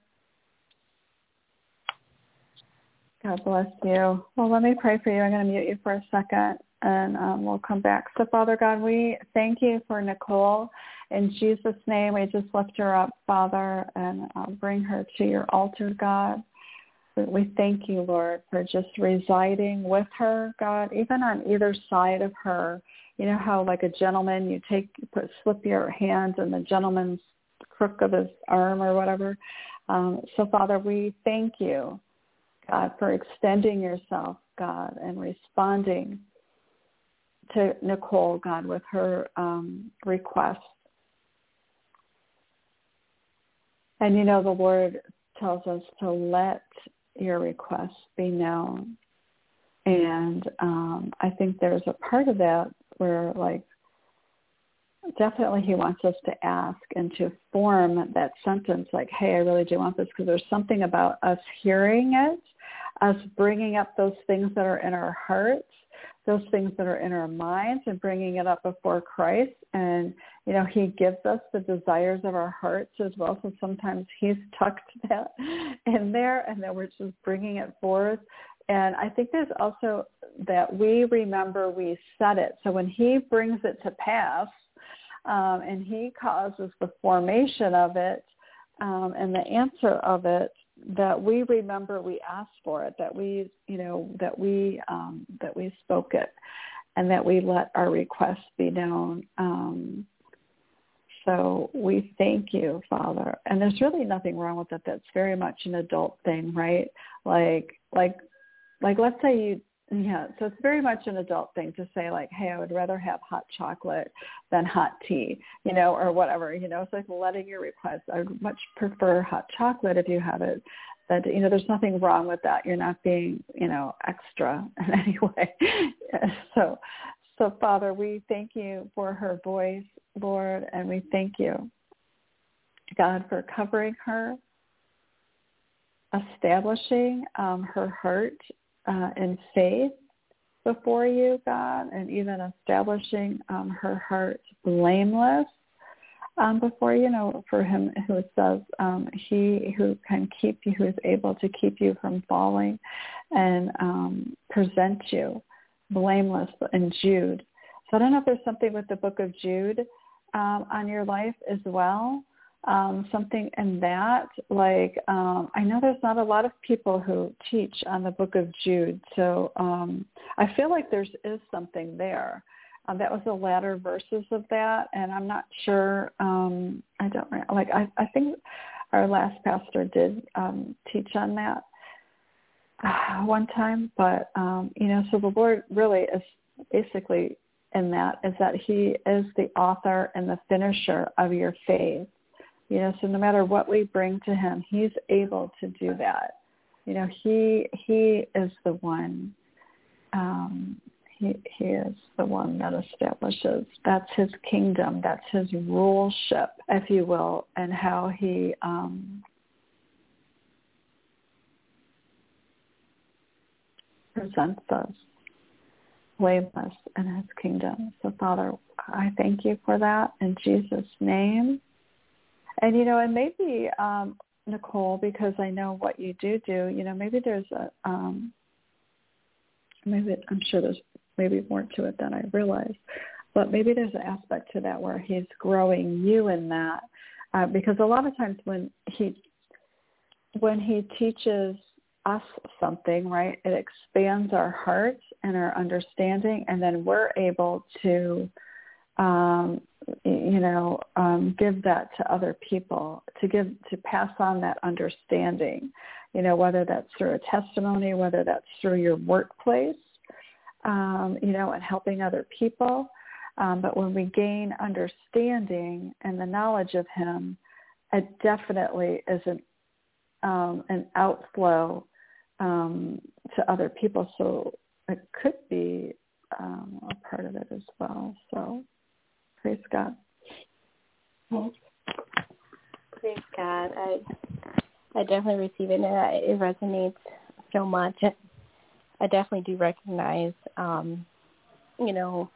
God bless you. Well, let me pray for you. I'm going to mute you for a second and um, we'll come back. So, Father God, we thank you for Nicole. In Jesus' name, we just lift her up, Father, and uh, bring her to your altar, God. We thank you, Lord, for just residing with her, God, even on either side of her, you know how like a gentleman you take you put slip your hand in the gentleman's crook of his arm or whatever. Um, so Father, we thank you, God, for extending yourself, God, and responding to Nicole, God, with her um, request. And you know, the Lord tells us to let your requests be known. And um, I think there's a part of that where, like, definitely he wants us to ask and to form that sentence like, hey, I really do want this because there's something about us hearing it, us bringing up those things that are in our hearts those things that are in our minds and bringing it up before Christ. And, you know, he gives us the desires of our hearts as well. So sometimes he's tucked that in there and then we're just bringing it forth. And I think there's also that we remember we said it. So when he brings it to pass um, and he causes the formation of it um, and the answer of it, that we remember we asked for it, that we, you know, that we um, that we spoke it, and that we let our requests be known. Um, so we thank you, Father. And there's really nothing wrong with it. That's very much an adult thing, right? Like, like, like, let's say you yeah, so it's very much an adult thing to say like, hey, I would rather have hot chocolate than hot tea, you know, or whatever, you know. It's like letting your request. I would much prefer hot chocolate if you have it. That you know, there's nothing wrong with that. You're not being, you know, extra in any way. so, so Father, we thank you for her voice, Lord, and we thank you, God, for covering her, establishing um, her heart uh, in faith before you, God, and even establishing um, her heart blameless um, before you know for him who says um, he who can keep you, who is able to keep you from falling and um, present you blameless in Jude. So I don't know if there's something with the book of Jude um, on your life as well um, something in that. Like um, I know there's not a lot of people who teach on the Book of Jude, so um, I feel like there's is something there. Um, that was the latter verses of that, and I'm not sure. Um, I don't like. I, I think our last pastor did um, teach on that uh, one time, but um, you know, so the Lord really is basically in that is that He is the author and the finisher of your faith you know, so no matter what we bring to him, he's able to do that. You know, he he is the one um he he is the one that establishes. That's his kingdom. That's his ruleship, if you will, and how he um presents us blameless in his kingdom. So Father, I thank you for that in Jesus' name. And you know, and maybe um, Nicole, because I know what you do do. You know, maybe there's a um, maybe I'm sure there's maybe more to it than I realize, but maybe there's an aspect to that where he's growing you in that, uh, because a lot of times when he when he teaches us something, right, it expands our hearts and our understanding, and then we're able to um, you know, um, give that to other people, to give, to pass on that understanding, you know, whether that's through a testimony, whether that's through your workplace, um, you know, and helping other people. Um, but when we gain understanding and the knowledge of him, it definitely is an, um, an outflow um, to other people. So it could be um, a part of it as well. So Praise God.
Praise God. I I definitely receive it, and it resonates so much. I definitely do recognize, um, you know,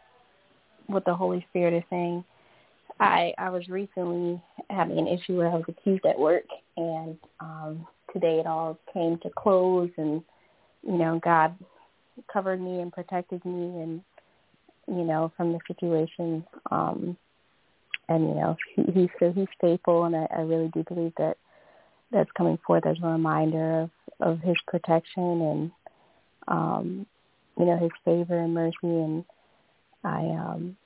what the Holy Spirit is saying. I I was recently having an issue where I was accused at work, and um, today it all came to close, and you know, God covered me and protected me, and you know, from the situation. Um, and you know, he, he's he's faithful, and I, I really do believe that that's coming forth as a reminder of of his protection and um, you know his favor and mercy and I um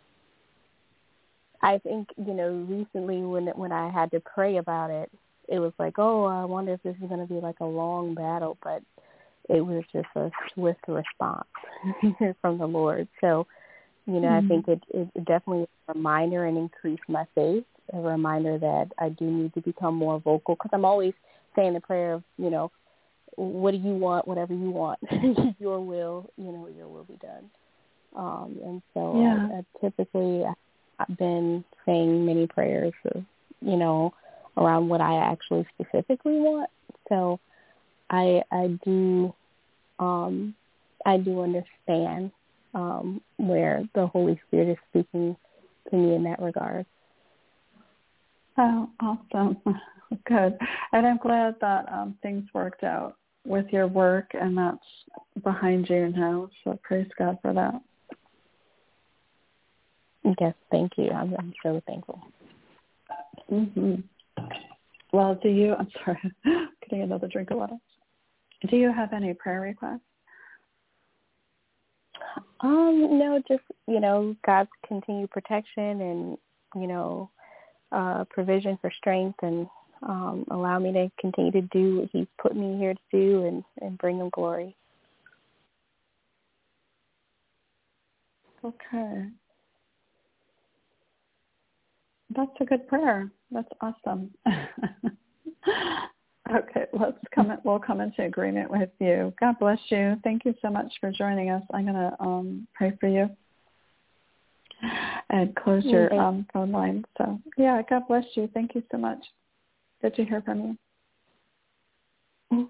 I think you know recently when when I had to pray about it, it was like, oh, I wonder if this is going to be like a long battle, but it was just a swift response from the Lord. So, you know, mm-hmm. I think it, it definitely is a reminder and increased my faith, a reminder that I do need to become more vocal because I'm always saying the prayer of, you know, what do you want, whatever you want, your will, you know, your will be done. Um, and so yeah. I, I typically I've been saying many prayers, of, you know, around what I actually specifically want. So I I do um I do understand um where the Holy Spirit is speaking to me in that regard.
Oh, awesome. Good. And I'm glad that um things worked out with your work and that's behind you now. So praise God for that.
Yes, thank you. I'm, I'm so thankful.
Mhm. Well, do you? I'm sorry, getting another drink of water. Do you have any prayer requests?
Um, no, just you know, God's continued protection and you know, uh, provision for strength and um, allow me to continue to do what He's put me here to do and and bring Him glory.
Okay. That's a good prayer. That's awesome. okay, let's come. In, we'll come into agreement with you. God bless you. Thank you so much for joining us. I'm going to um, pray for you and close your um, phone line. So yeah, God bless you. Thank you so much. Good to hear from you.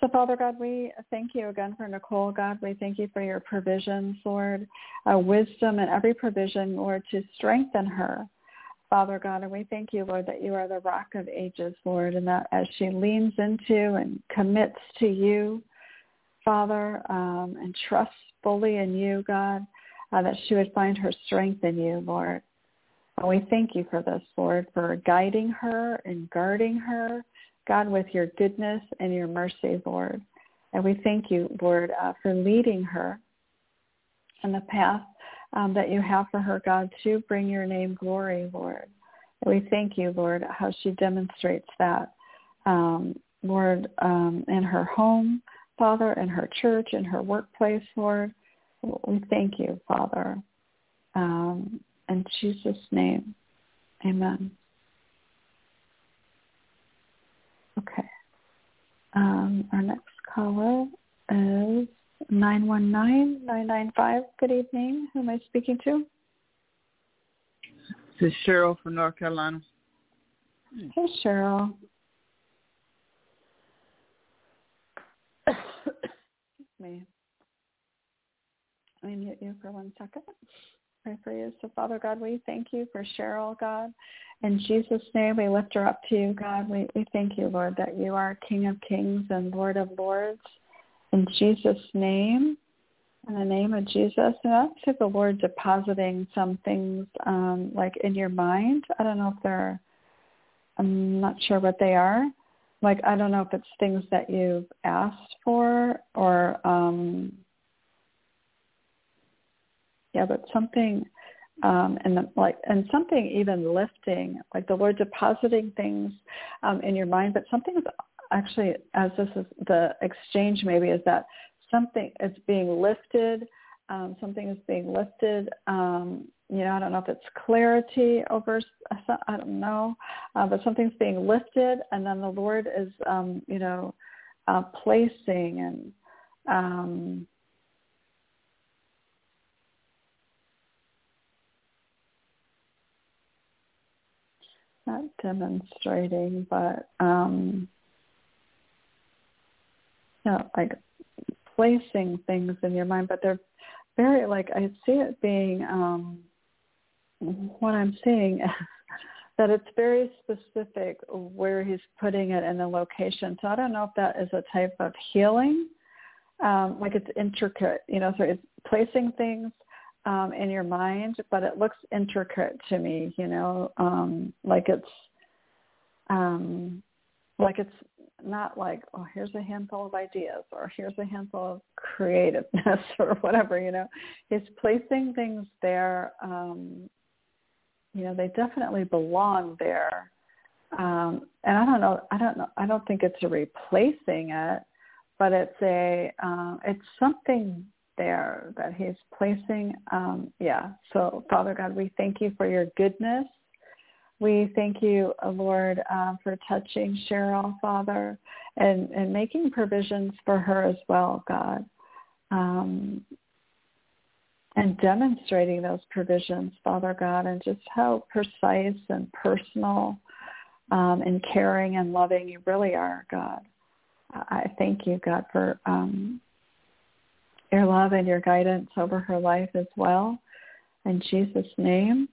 So, Father God, we thank you again for Nicole. God, we thank you for your provisions, Lord, uh, wisdom and every provision, Lord, to strengthen her. Father God, and we thank you, Lord, that you are the rock of ages, Lord, and that as she leans into and commits to you, Father, um, and trusts fully in you, God, uh, that she would find her strength in you, Lord. And we thank you for this, Lord, for guiding her and guarding her God, with your goodness and your mercy, Lord. And we thank you, Lord, uh, for leading her in the path um, that you have for her, God, to bring your name glory, Lord. We thank you, Lord, how she demonstrates that, um, Lord, um, in her home, Father, in her church, in her workplace, Lord. We thank you, Father. Um, in Jesus' name, amen. Okay. Um, our next caller is 919-995. Good evening. Who am I speaking to?
This is Cheryl from North Carolina.
Hey, Cheryl. me. I mute you for one second. Pray for you. So, Father God, we thank you for Cheryl, God. In Jesus' name, we lift her up to you, God. We, we thank you, Lord, that you are King of kings and Lord of lords. In Jesus' name, in the name of Jesus, and I see the Lord depositing some things um, like in your mind. I don't know if they're, I'm not sure what they are. Like, I don't know if it's things that you've asked for or, um, yeah, but something um, and the, like and something even lifting, like the Lord depositing things um, in your mind, but something is actually as this is the exchange maybe is that something is being lifted, um, something is being lifted. Um, you know, I don't know if it's clarity over, I don't know, uh, but something's being lifted, and then the Lord is, um, you know, uh, placing and um, not demonstrating, but um, you know, like placing things in your mind, but they're very like I see it being um, what I'm seeing is that it's very specific where he's putting it in the location. So I don't know if that is a type of healing, um, like it's intricate, you know, so it's placing things um, in your mind, but it looks intricate to me, you know, um, like it's um, like it's not like, oh, here's a handful of ideas or here's a handful of creativeness or whatever, you know. He's placing things there. Um, you know, they definitely belong there. Um, and I don't know, I don't know, I don't think it's a replacing it, but it's a, uh, it's something there that he's placing. Um, yeah. So Father God, we thank you for your goodness we thank you, uh, Lord, uh, for touching Cheryl, Father, and, and making provisions for her as well, God, um, and demonstrating those provisions, Father God, and just how precise and personal um, and caring and loving you really are, God. I thank you, God, for um, your love and your guidance over her life as well. In Jesus' name.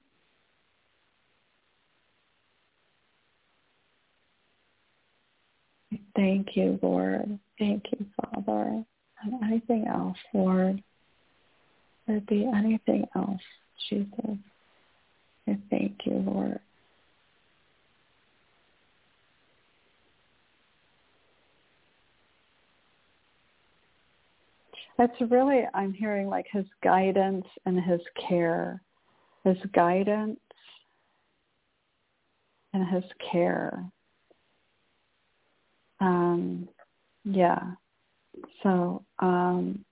Thank you, Lord. Thank you, Father. And anything else, Lord? There be anything else, Jesus. I thank you, Lord. That's really, I'm hearing like his guidance and his care. His guidance and his care. Um, yeah. So um,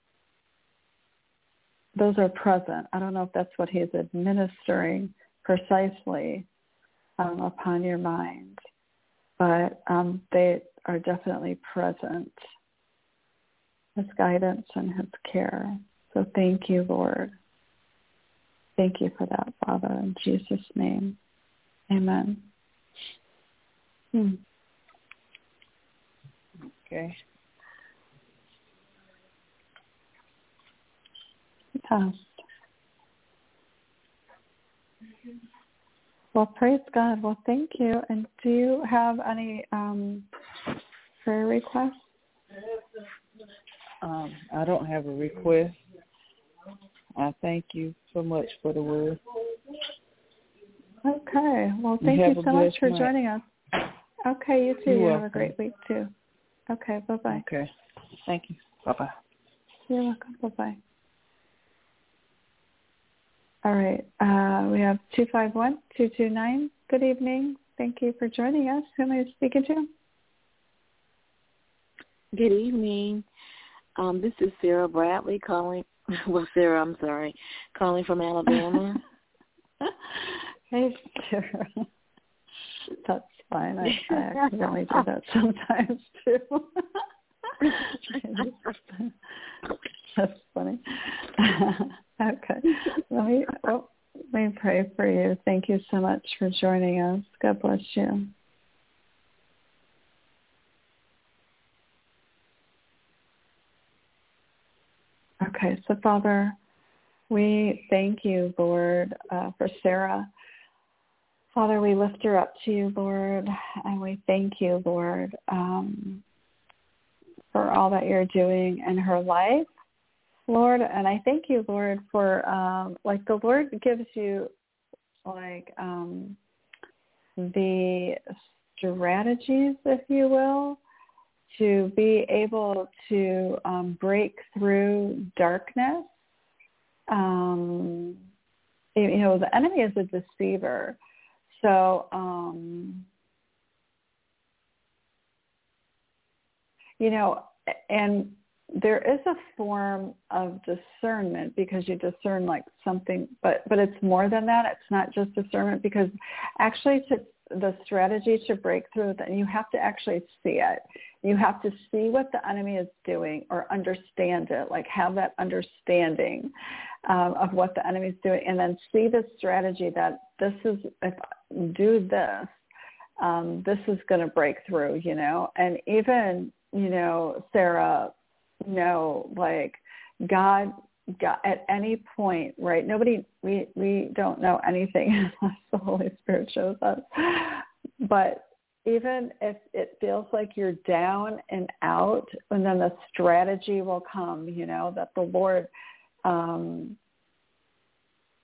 those are present. I don't know if that's what he's administering precisely um, upon your mind, but um, they are definitely present. His guidance and his care. So thank you, Lord. Thank you for that, Father, in Jesus' name. Amen. Hmm.
Okay.
Yes. Well, praise God. Well, thank you. And do you have any um, prayer requests?
Um, I don't have a request. I thank you so much for the word.
Okay. Well, thank you, you so much for night. joining us. Okay, you too.
You're
you
welcome.
have a great week too. Okay, bye-bye.
Okay. Thank you. Bye-bye.
You're welcome. Bye-bye. All right. Uh, we have 251-229. Good evening. Thank you for joining us. Who am I speaking to?
Good evening. Um, this is Sarah Bradley calling. Well, Sarah, I'm sorry, calling from Alabama.
hey, Sarah. That's fine. I, I accidentally do that sometimes too. That's funny. okay. Let me oh, let me pray for you. Thank you so much for joining us. God bless you. Okay, so Father, we thank you, Lord, uh, for Sarah. Father, we lift her up to you, Lord, and we thank you, Lord, um, for all that you're doing in her life, Lord. And I thank you, Lord, for um, like the Lord gives you like um, the strategies, if you will, to be able to um, break through darkness. Um, you know, the enemy is a deceiver. So, um, you know, and there is a form of discernment because you discern like something, but but it's more than that. It's not just discernment because actually to the strategy to break through that you have to actually see it. You have to see what the enemy is doing or understand it, like have that understanding um, of what the enemy is doing, and then see the strategy that this is if I do this, um, this is going to break through, you know. And even, you know, Sarah, you know, like God at any point, right? Nobody, we we don't know anything unless the Holy Spirit shows us. But even if it feels like you're down and out, and then the strategy will come, you know, that the Lord um,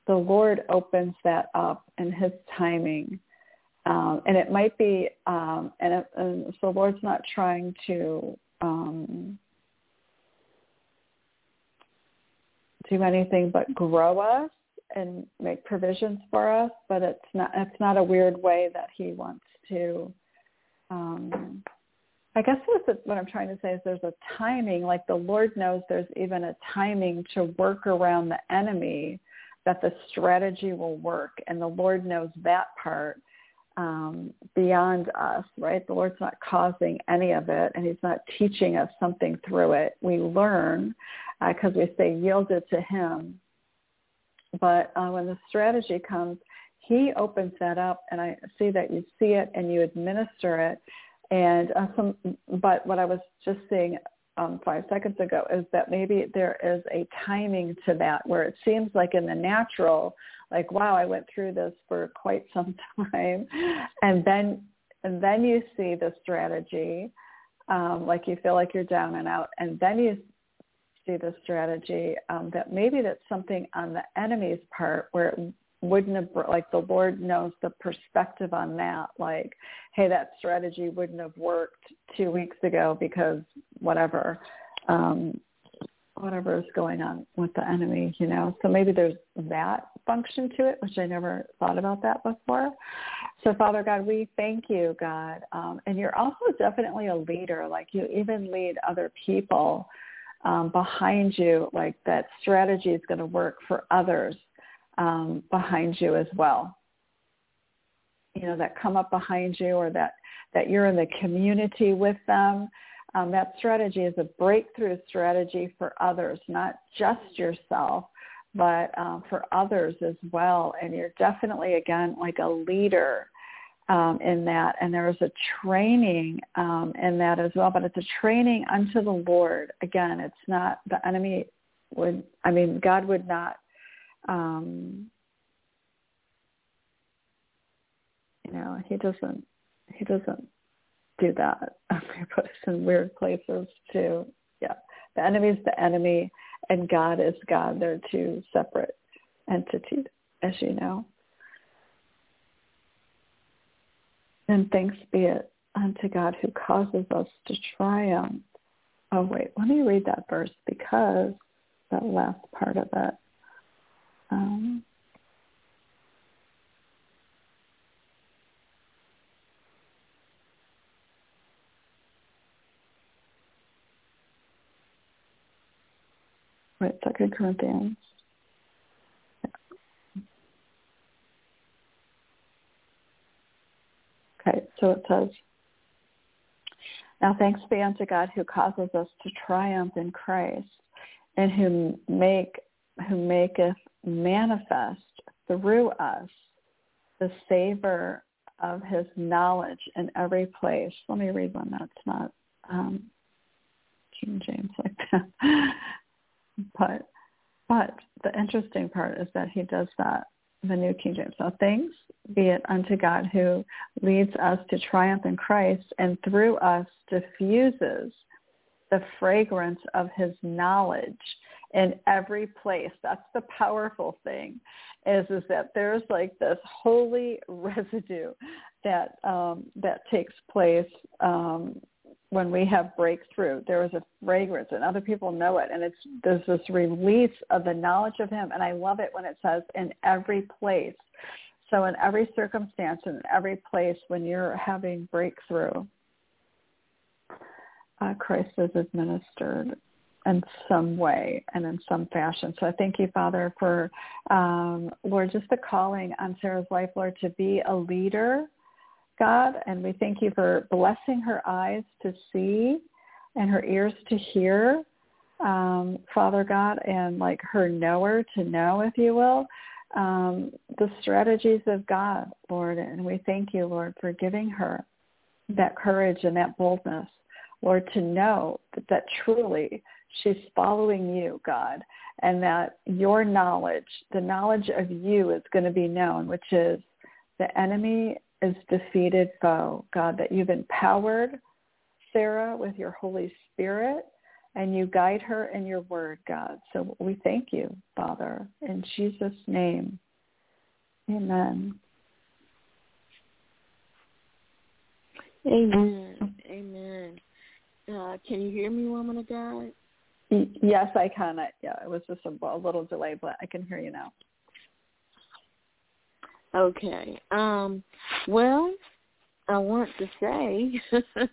the Lord opens that up in his timing. um, and it might be, um, and, it, and so the Lord's not trying to um, do anything but grow us and make provisions for us, but it's not it's not a weird way that he wants to um I guess what, what I'm trying to say is there's a timing, like the Lord knows there's even a timing to work around the enemy that the strategy will work. And the Lord knows that part um, beyond us, right? The Lord's not causing any of it and he's not teaching us something through it. We learn because uh, we stay yielded to him but uh, when the strategy comes, he opens that up, and I see that you see it and you administer it. And uh, some, but what I was just saying um, five seconds ago is that maybe there is a timing to that where it seems like in the natural, like wow, I went through this for quite some time, and then and then you see the strategy, um, like you feel like you're down and out, and then you see the strategy um, that maybe that's something on the enemy's part where it wouldn't have like the lord knows the perspective on that. Like hey that strategy wouldn't have worked two weeks ago because whatever. Um whatever is going on with the enemy you know so maybe there's that function to it which i never thought about that before so father god we thank you god um and you're also definitely a leader like you even lead other people um, behind you, like that strategy is going to work for others um, behind you as well. You know, that come up behind you or that, that you're in the community with them. Um, that strategy is a breakthrough strategy for others, not just yourself, but um, for others as well. And you're definitely, again, like a leader um, in that, and there is a training um, in that as well. But it's a training unto the Lord. Again, it's not the enemy would. I mean, God would not. Um, you know, he doesn't. He doesn't do that. Puts us in weird places too. Yeah, the enemy is the enemy, and God is God. They're two separate entities, as you know. And thanks be it unto God who causes us to triumph. Oh, wait, let me read that verse because that last part of it. Um, Right, Second Corinthians Okay, so it says, Now thanks be unto God who causes us to triumph in Christ, and who make who maketh manifest through us the savor of his knowledge in every place. Let me read one that's not um, King James like that. But but the interesting part is that he does that the New King James. So thanks be it unto God who leads us to triumph in Christ and through us diffuses the fragrance of his knowledge in every place. That's the powerful thing is is that there's like this holy residue that um, that takes place um, when we have breakthrough, there is a fragrance and other people know it and it's there's this release of the knowledge of him and I love it when it says in every place. So in every circumstance in every place when you're having breakthrough, uh, Christ is administered in some way and in some fashion. So I thank you, Father, for um, Lord, just the calling on Sarah's life, Lord, to be a leader God, and we thank you for blessing her eyes to see and her ears to hear, um, Father God, and like her knower to know, if you will, um, the strategies of God, Lord. And we thank you, Lord, for giving her that courage and that boldness, Lord, to know that, that truly she's following you, God, and that your knowledge, the knowledge of you is going to be known, which is the enemy is defeated foe. God, that you've empowered Sarah with your Holy Spirit and you guide her in your word, God. So we thank you, Father, in Jesus' name. Amen.
Amen. Amen. Uh, can you hear me, woman of God?
Yes, I can. I, yeah, it was just a, a little delay, but I can hear you now.
Okay. Um, well, I want to say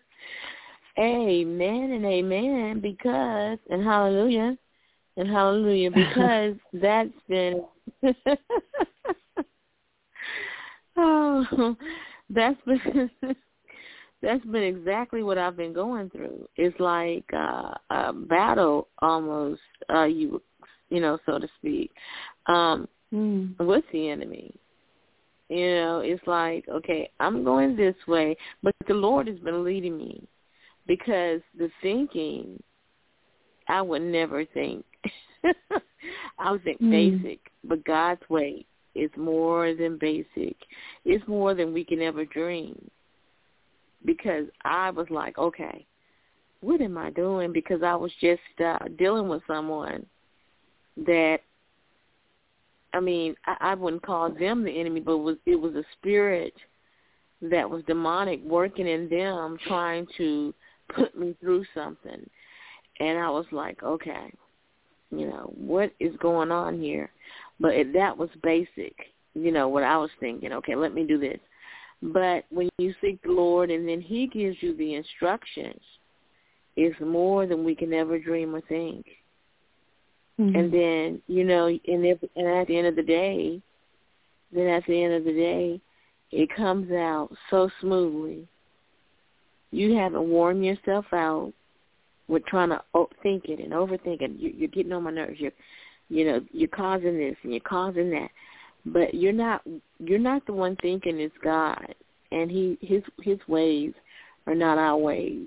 amen and amen because, and hallelujah, and hallelujah because that's been, oh, that's been, that's been exactly what I've been going through. It's like uh, a battle almost, uh, you, you know, so to speak, um, mm. with the enemy you know, it's like, okay, I'm going this way, but the Lord has been leading me because the thinking, I would never think. I would think mm. basic, but God's way is more than basic. It's more than we can ever dream. Because I was like, okay, what am I doing? Because I was just uh, dealing with someone that I mean, I, I wouldn't call them the enemy, but it was it was a spirit that was demonic working in them, trying to put me through something. And I was like, okay, you know, what is going on here? But it, that was basic, you know, what I was thinking. Okay, let me do this. But when you seek the Lord and then He gives you the instructions, it's more than we can ever dream or think. Mm-hmm. And then, you know, and, if, and at the end of the day, then at the end of the day, it comes out so smoothly. You haven't worn yourself out with trying to think it and overthink it. You're getting on my nerves. You're, you know, you're causing this and you're causing that, but you're not. You're not the one thinking it's God, and he his his ways are not our ways,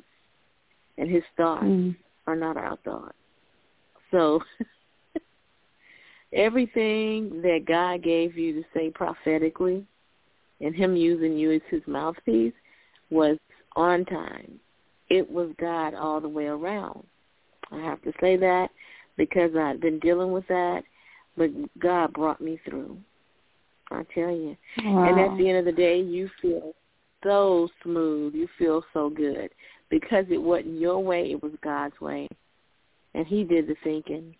and his thoughts mm. are not our thoughts. So everything that God gave you to say prophetically and him using you as his mouthpiece was on time. It was God all the way around. I have to say that because I've been dealing with that, but God brought me through. I tell you. Wow. And at the end of the day, you feel so smooth. You feel so good because it wasn't your way, it was God's way. And he did the thinking.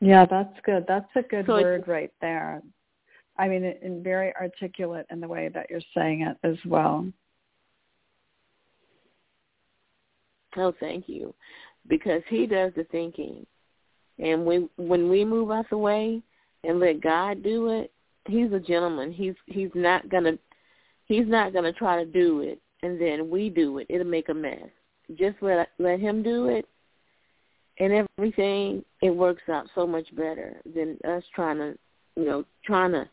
Yeah, that's good. That's a good so word right there. I mean, and very articulate in the way that you're saying it as well.
Oh, thank you, because He does the thinking, and we, when we move out the way and let God do it, He's a gentleman. He's He's not gonna He's not gonna try to do it, and then we do it. It'll make a mess. Just let let Him do it, and everything it works out so much better than us trying to you know trying to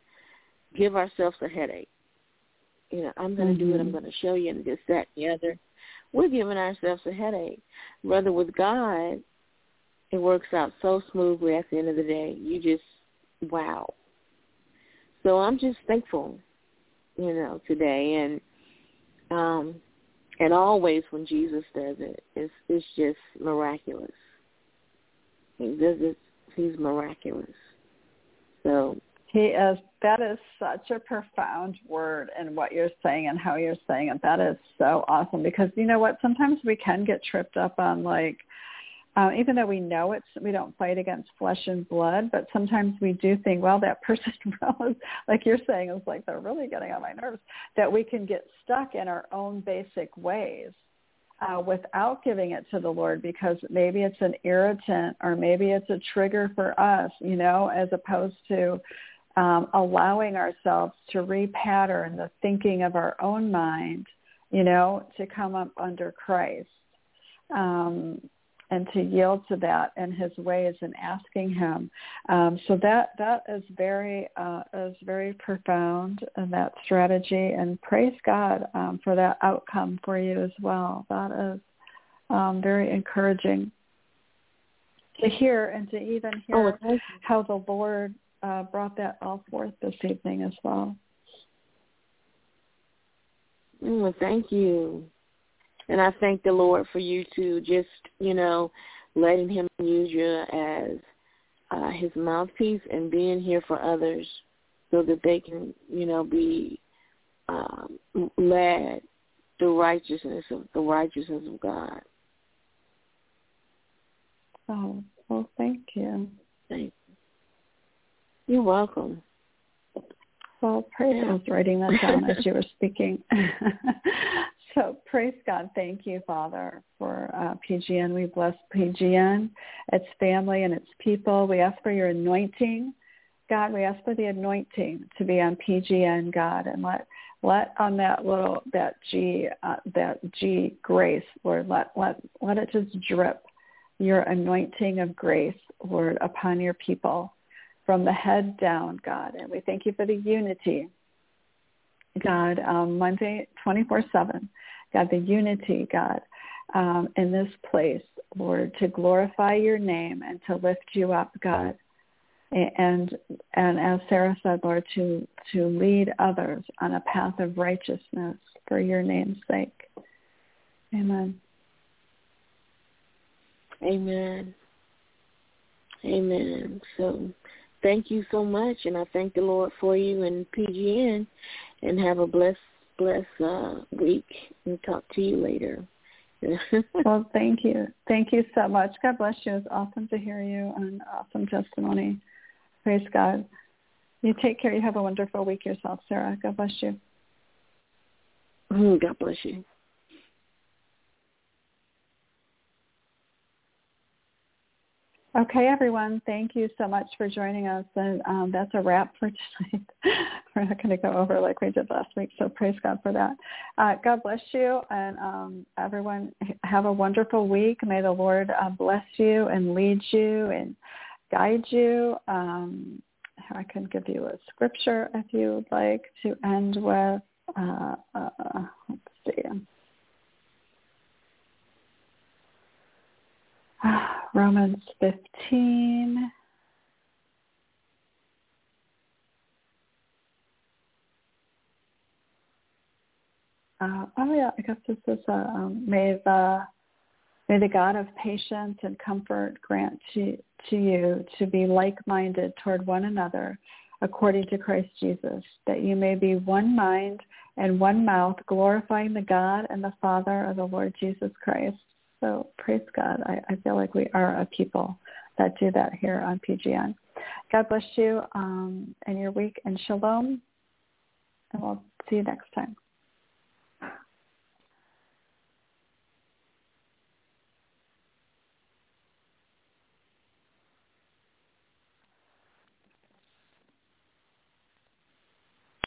give ourselves a headache. You know i'm going to mm-hmm. do it i'm going to show you and this that and the other. We're giving ourselves a headache. Rather with god it works out so smoothly at the end of the day. You just wow. So i'm just thankful you know today. And um and always when jesus does it it's it's just miraculous he does it. He's miraculous. So
he is. That is such a profound word in what you're saying and how you're saying it. That is so awesome because you know what? Sometimes we can get tripped up on like, uh, even though we know it's we don't fight against flesh and blood, but sometimes we do think, well, that person, like you're saying, is like they're really getting on my nerves. That we can get stuck in our own basic ways uh, without giving it to the Lord because maybe it's an irritant or maybe it's a trigger for us, you know, as opposed to um, allowing ourselves to repattern the thinking of our own mind, you know, to come up under Christ. Um, and to yield to that and his ways and asking him. Um, so that that is very uh, is very profound in that strategy, and praise God um, for that outcome for you as well. That is um, very encouraging to hear and to even hear oh, how the Lord uh, brought that all forth this evening as well.
Oh, thank you. And I thank the Lord for you to just, you know, letting him use you as uh, his mouthpiece and being here for others so that they can, you know, be um, led the righteousness of the righteousness of God.
Oh, well, thank you.
Thank you. You're welcome.
Well, praise. I was writing that down as you were speaking. so praise God. Thank you, Father, for uh, PGN. We bless PGN, its family, and its people. We ask for your anointing. God, we ask for the anointing to be on PGN, God, and let let on that little that G uh, that G grace, Lord, let let let it just drip your anointing of grace, Lord, upon your people from the head down, God. And we thank you for the unity, God, um, Monday 24-7. God, the unity, God, um, in this place, Lord, to glorify your name and to lift you up, God. And and as Sarah said, Lord, to to lead others on a path of righteousness for your name's sake. Amen.
Amen. Amen. So thank you so much, and I thank the Lord for you and PGN, and have a blessed, blessed uh, week. And talk to you later.
well, thank you. Thank you so much. God bless you. It's awesome to hear you and awesome testimony. Praise God. You take care. You have a wonderful week yourself, Sarah. God bless you.
God bless you.
Okay, everyone. Thank you so much for joining us. And um, that's a wrap for tonight. We're not going to go over like we did last week, so praise God for that. Uh, God bless you, and um, everyone have a wonderful week. May the Lord uh, bless you and lead you and guide you. Um, I can give you a scripture if you would like to end with. Uh, uh let's see. Romans 15. Uh, oh yeah, I guess this is uh, um, may the may the God of patience and comfort grant to to you to be like-minded toward one another, according to Christ Jesus, that you may be one mind and one mouth, glorifying the God and the Father of the Lord Jesus Christ. So praise God. I, I feel like we are a people that do that here on PGN. God bless you um, and your week and shalom. And we'll see you next time.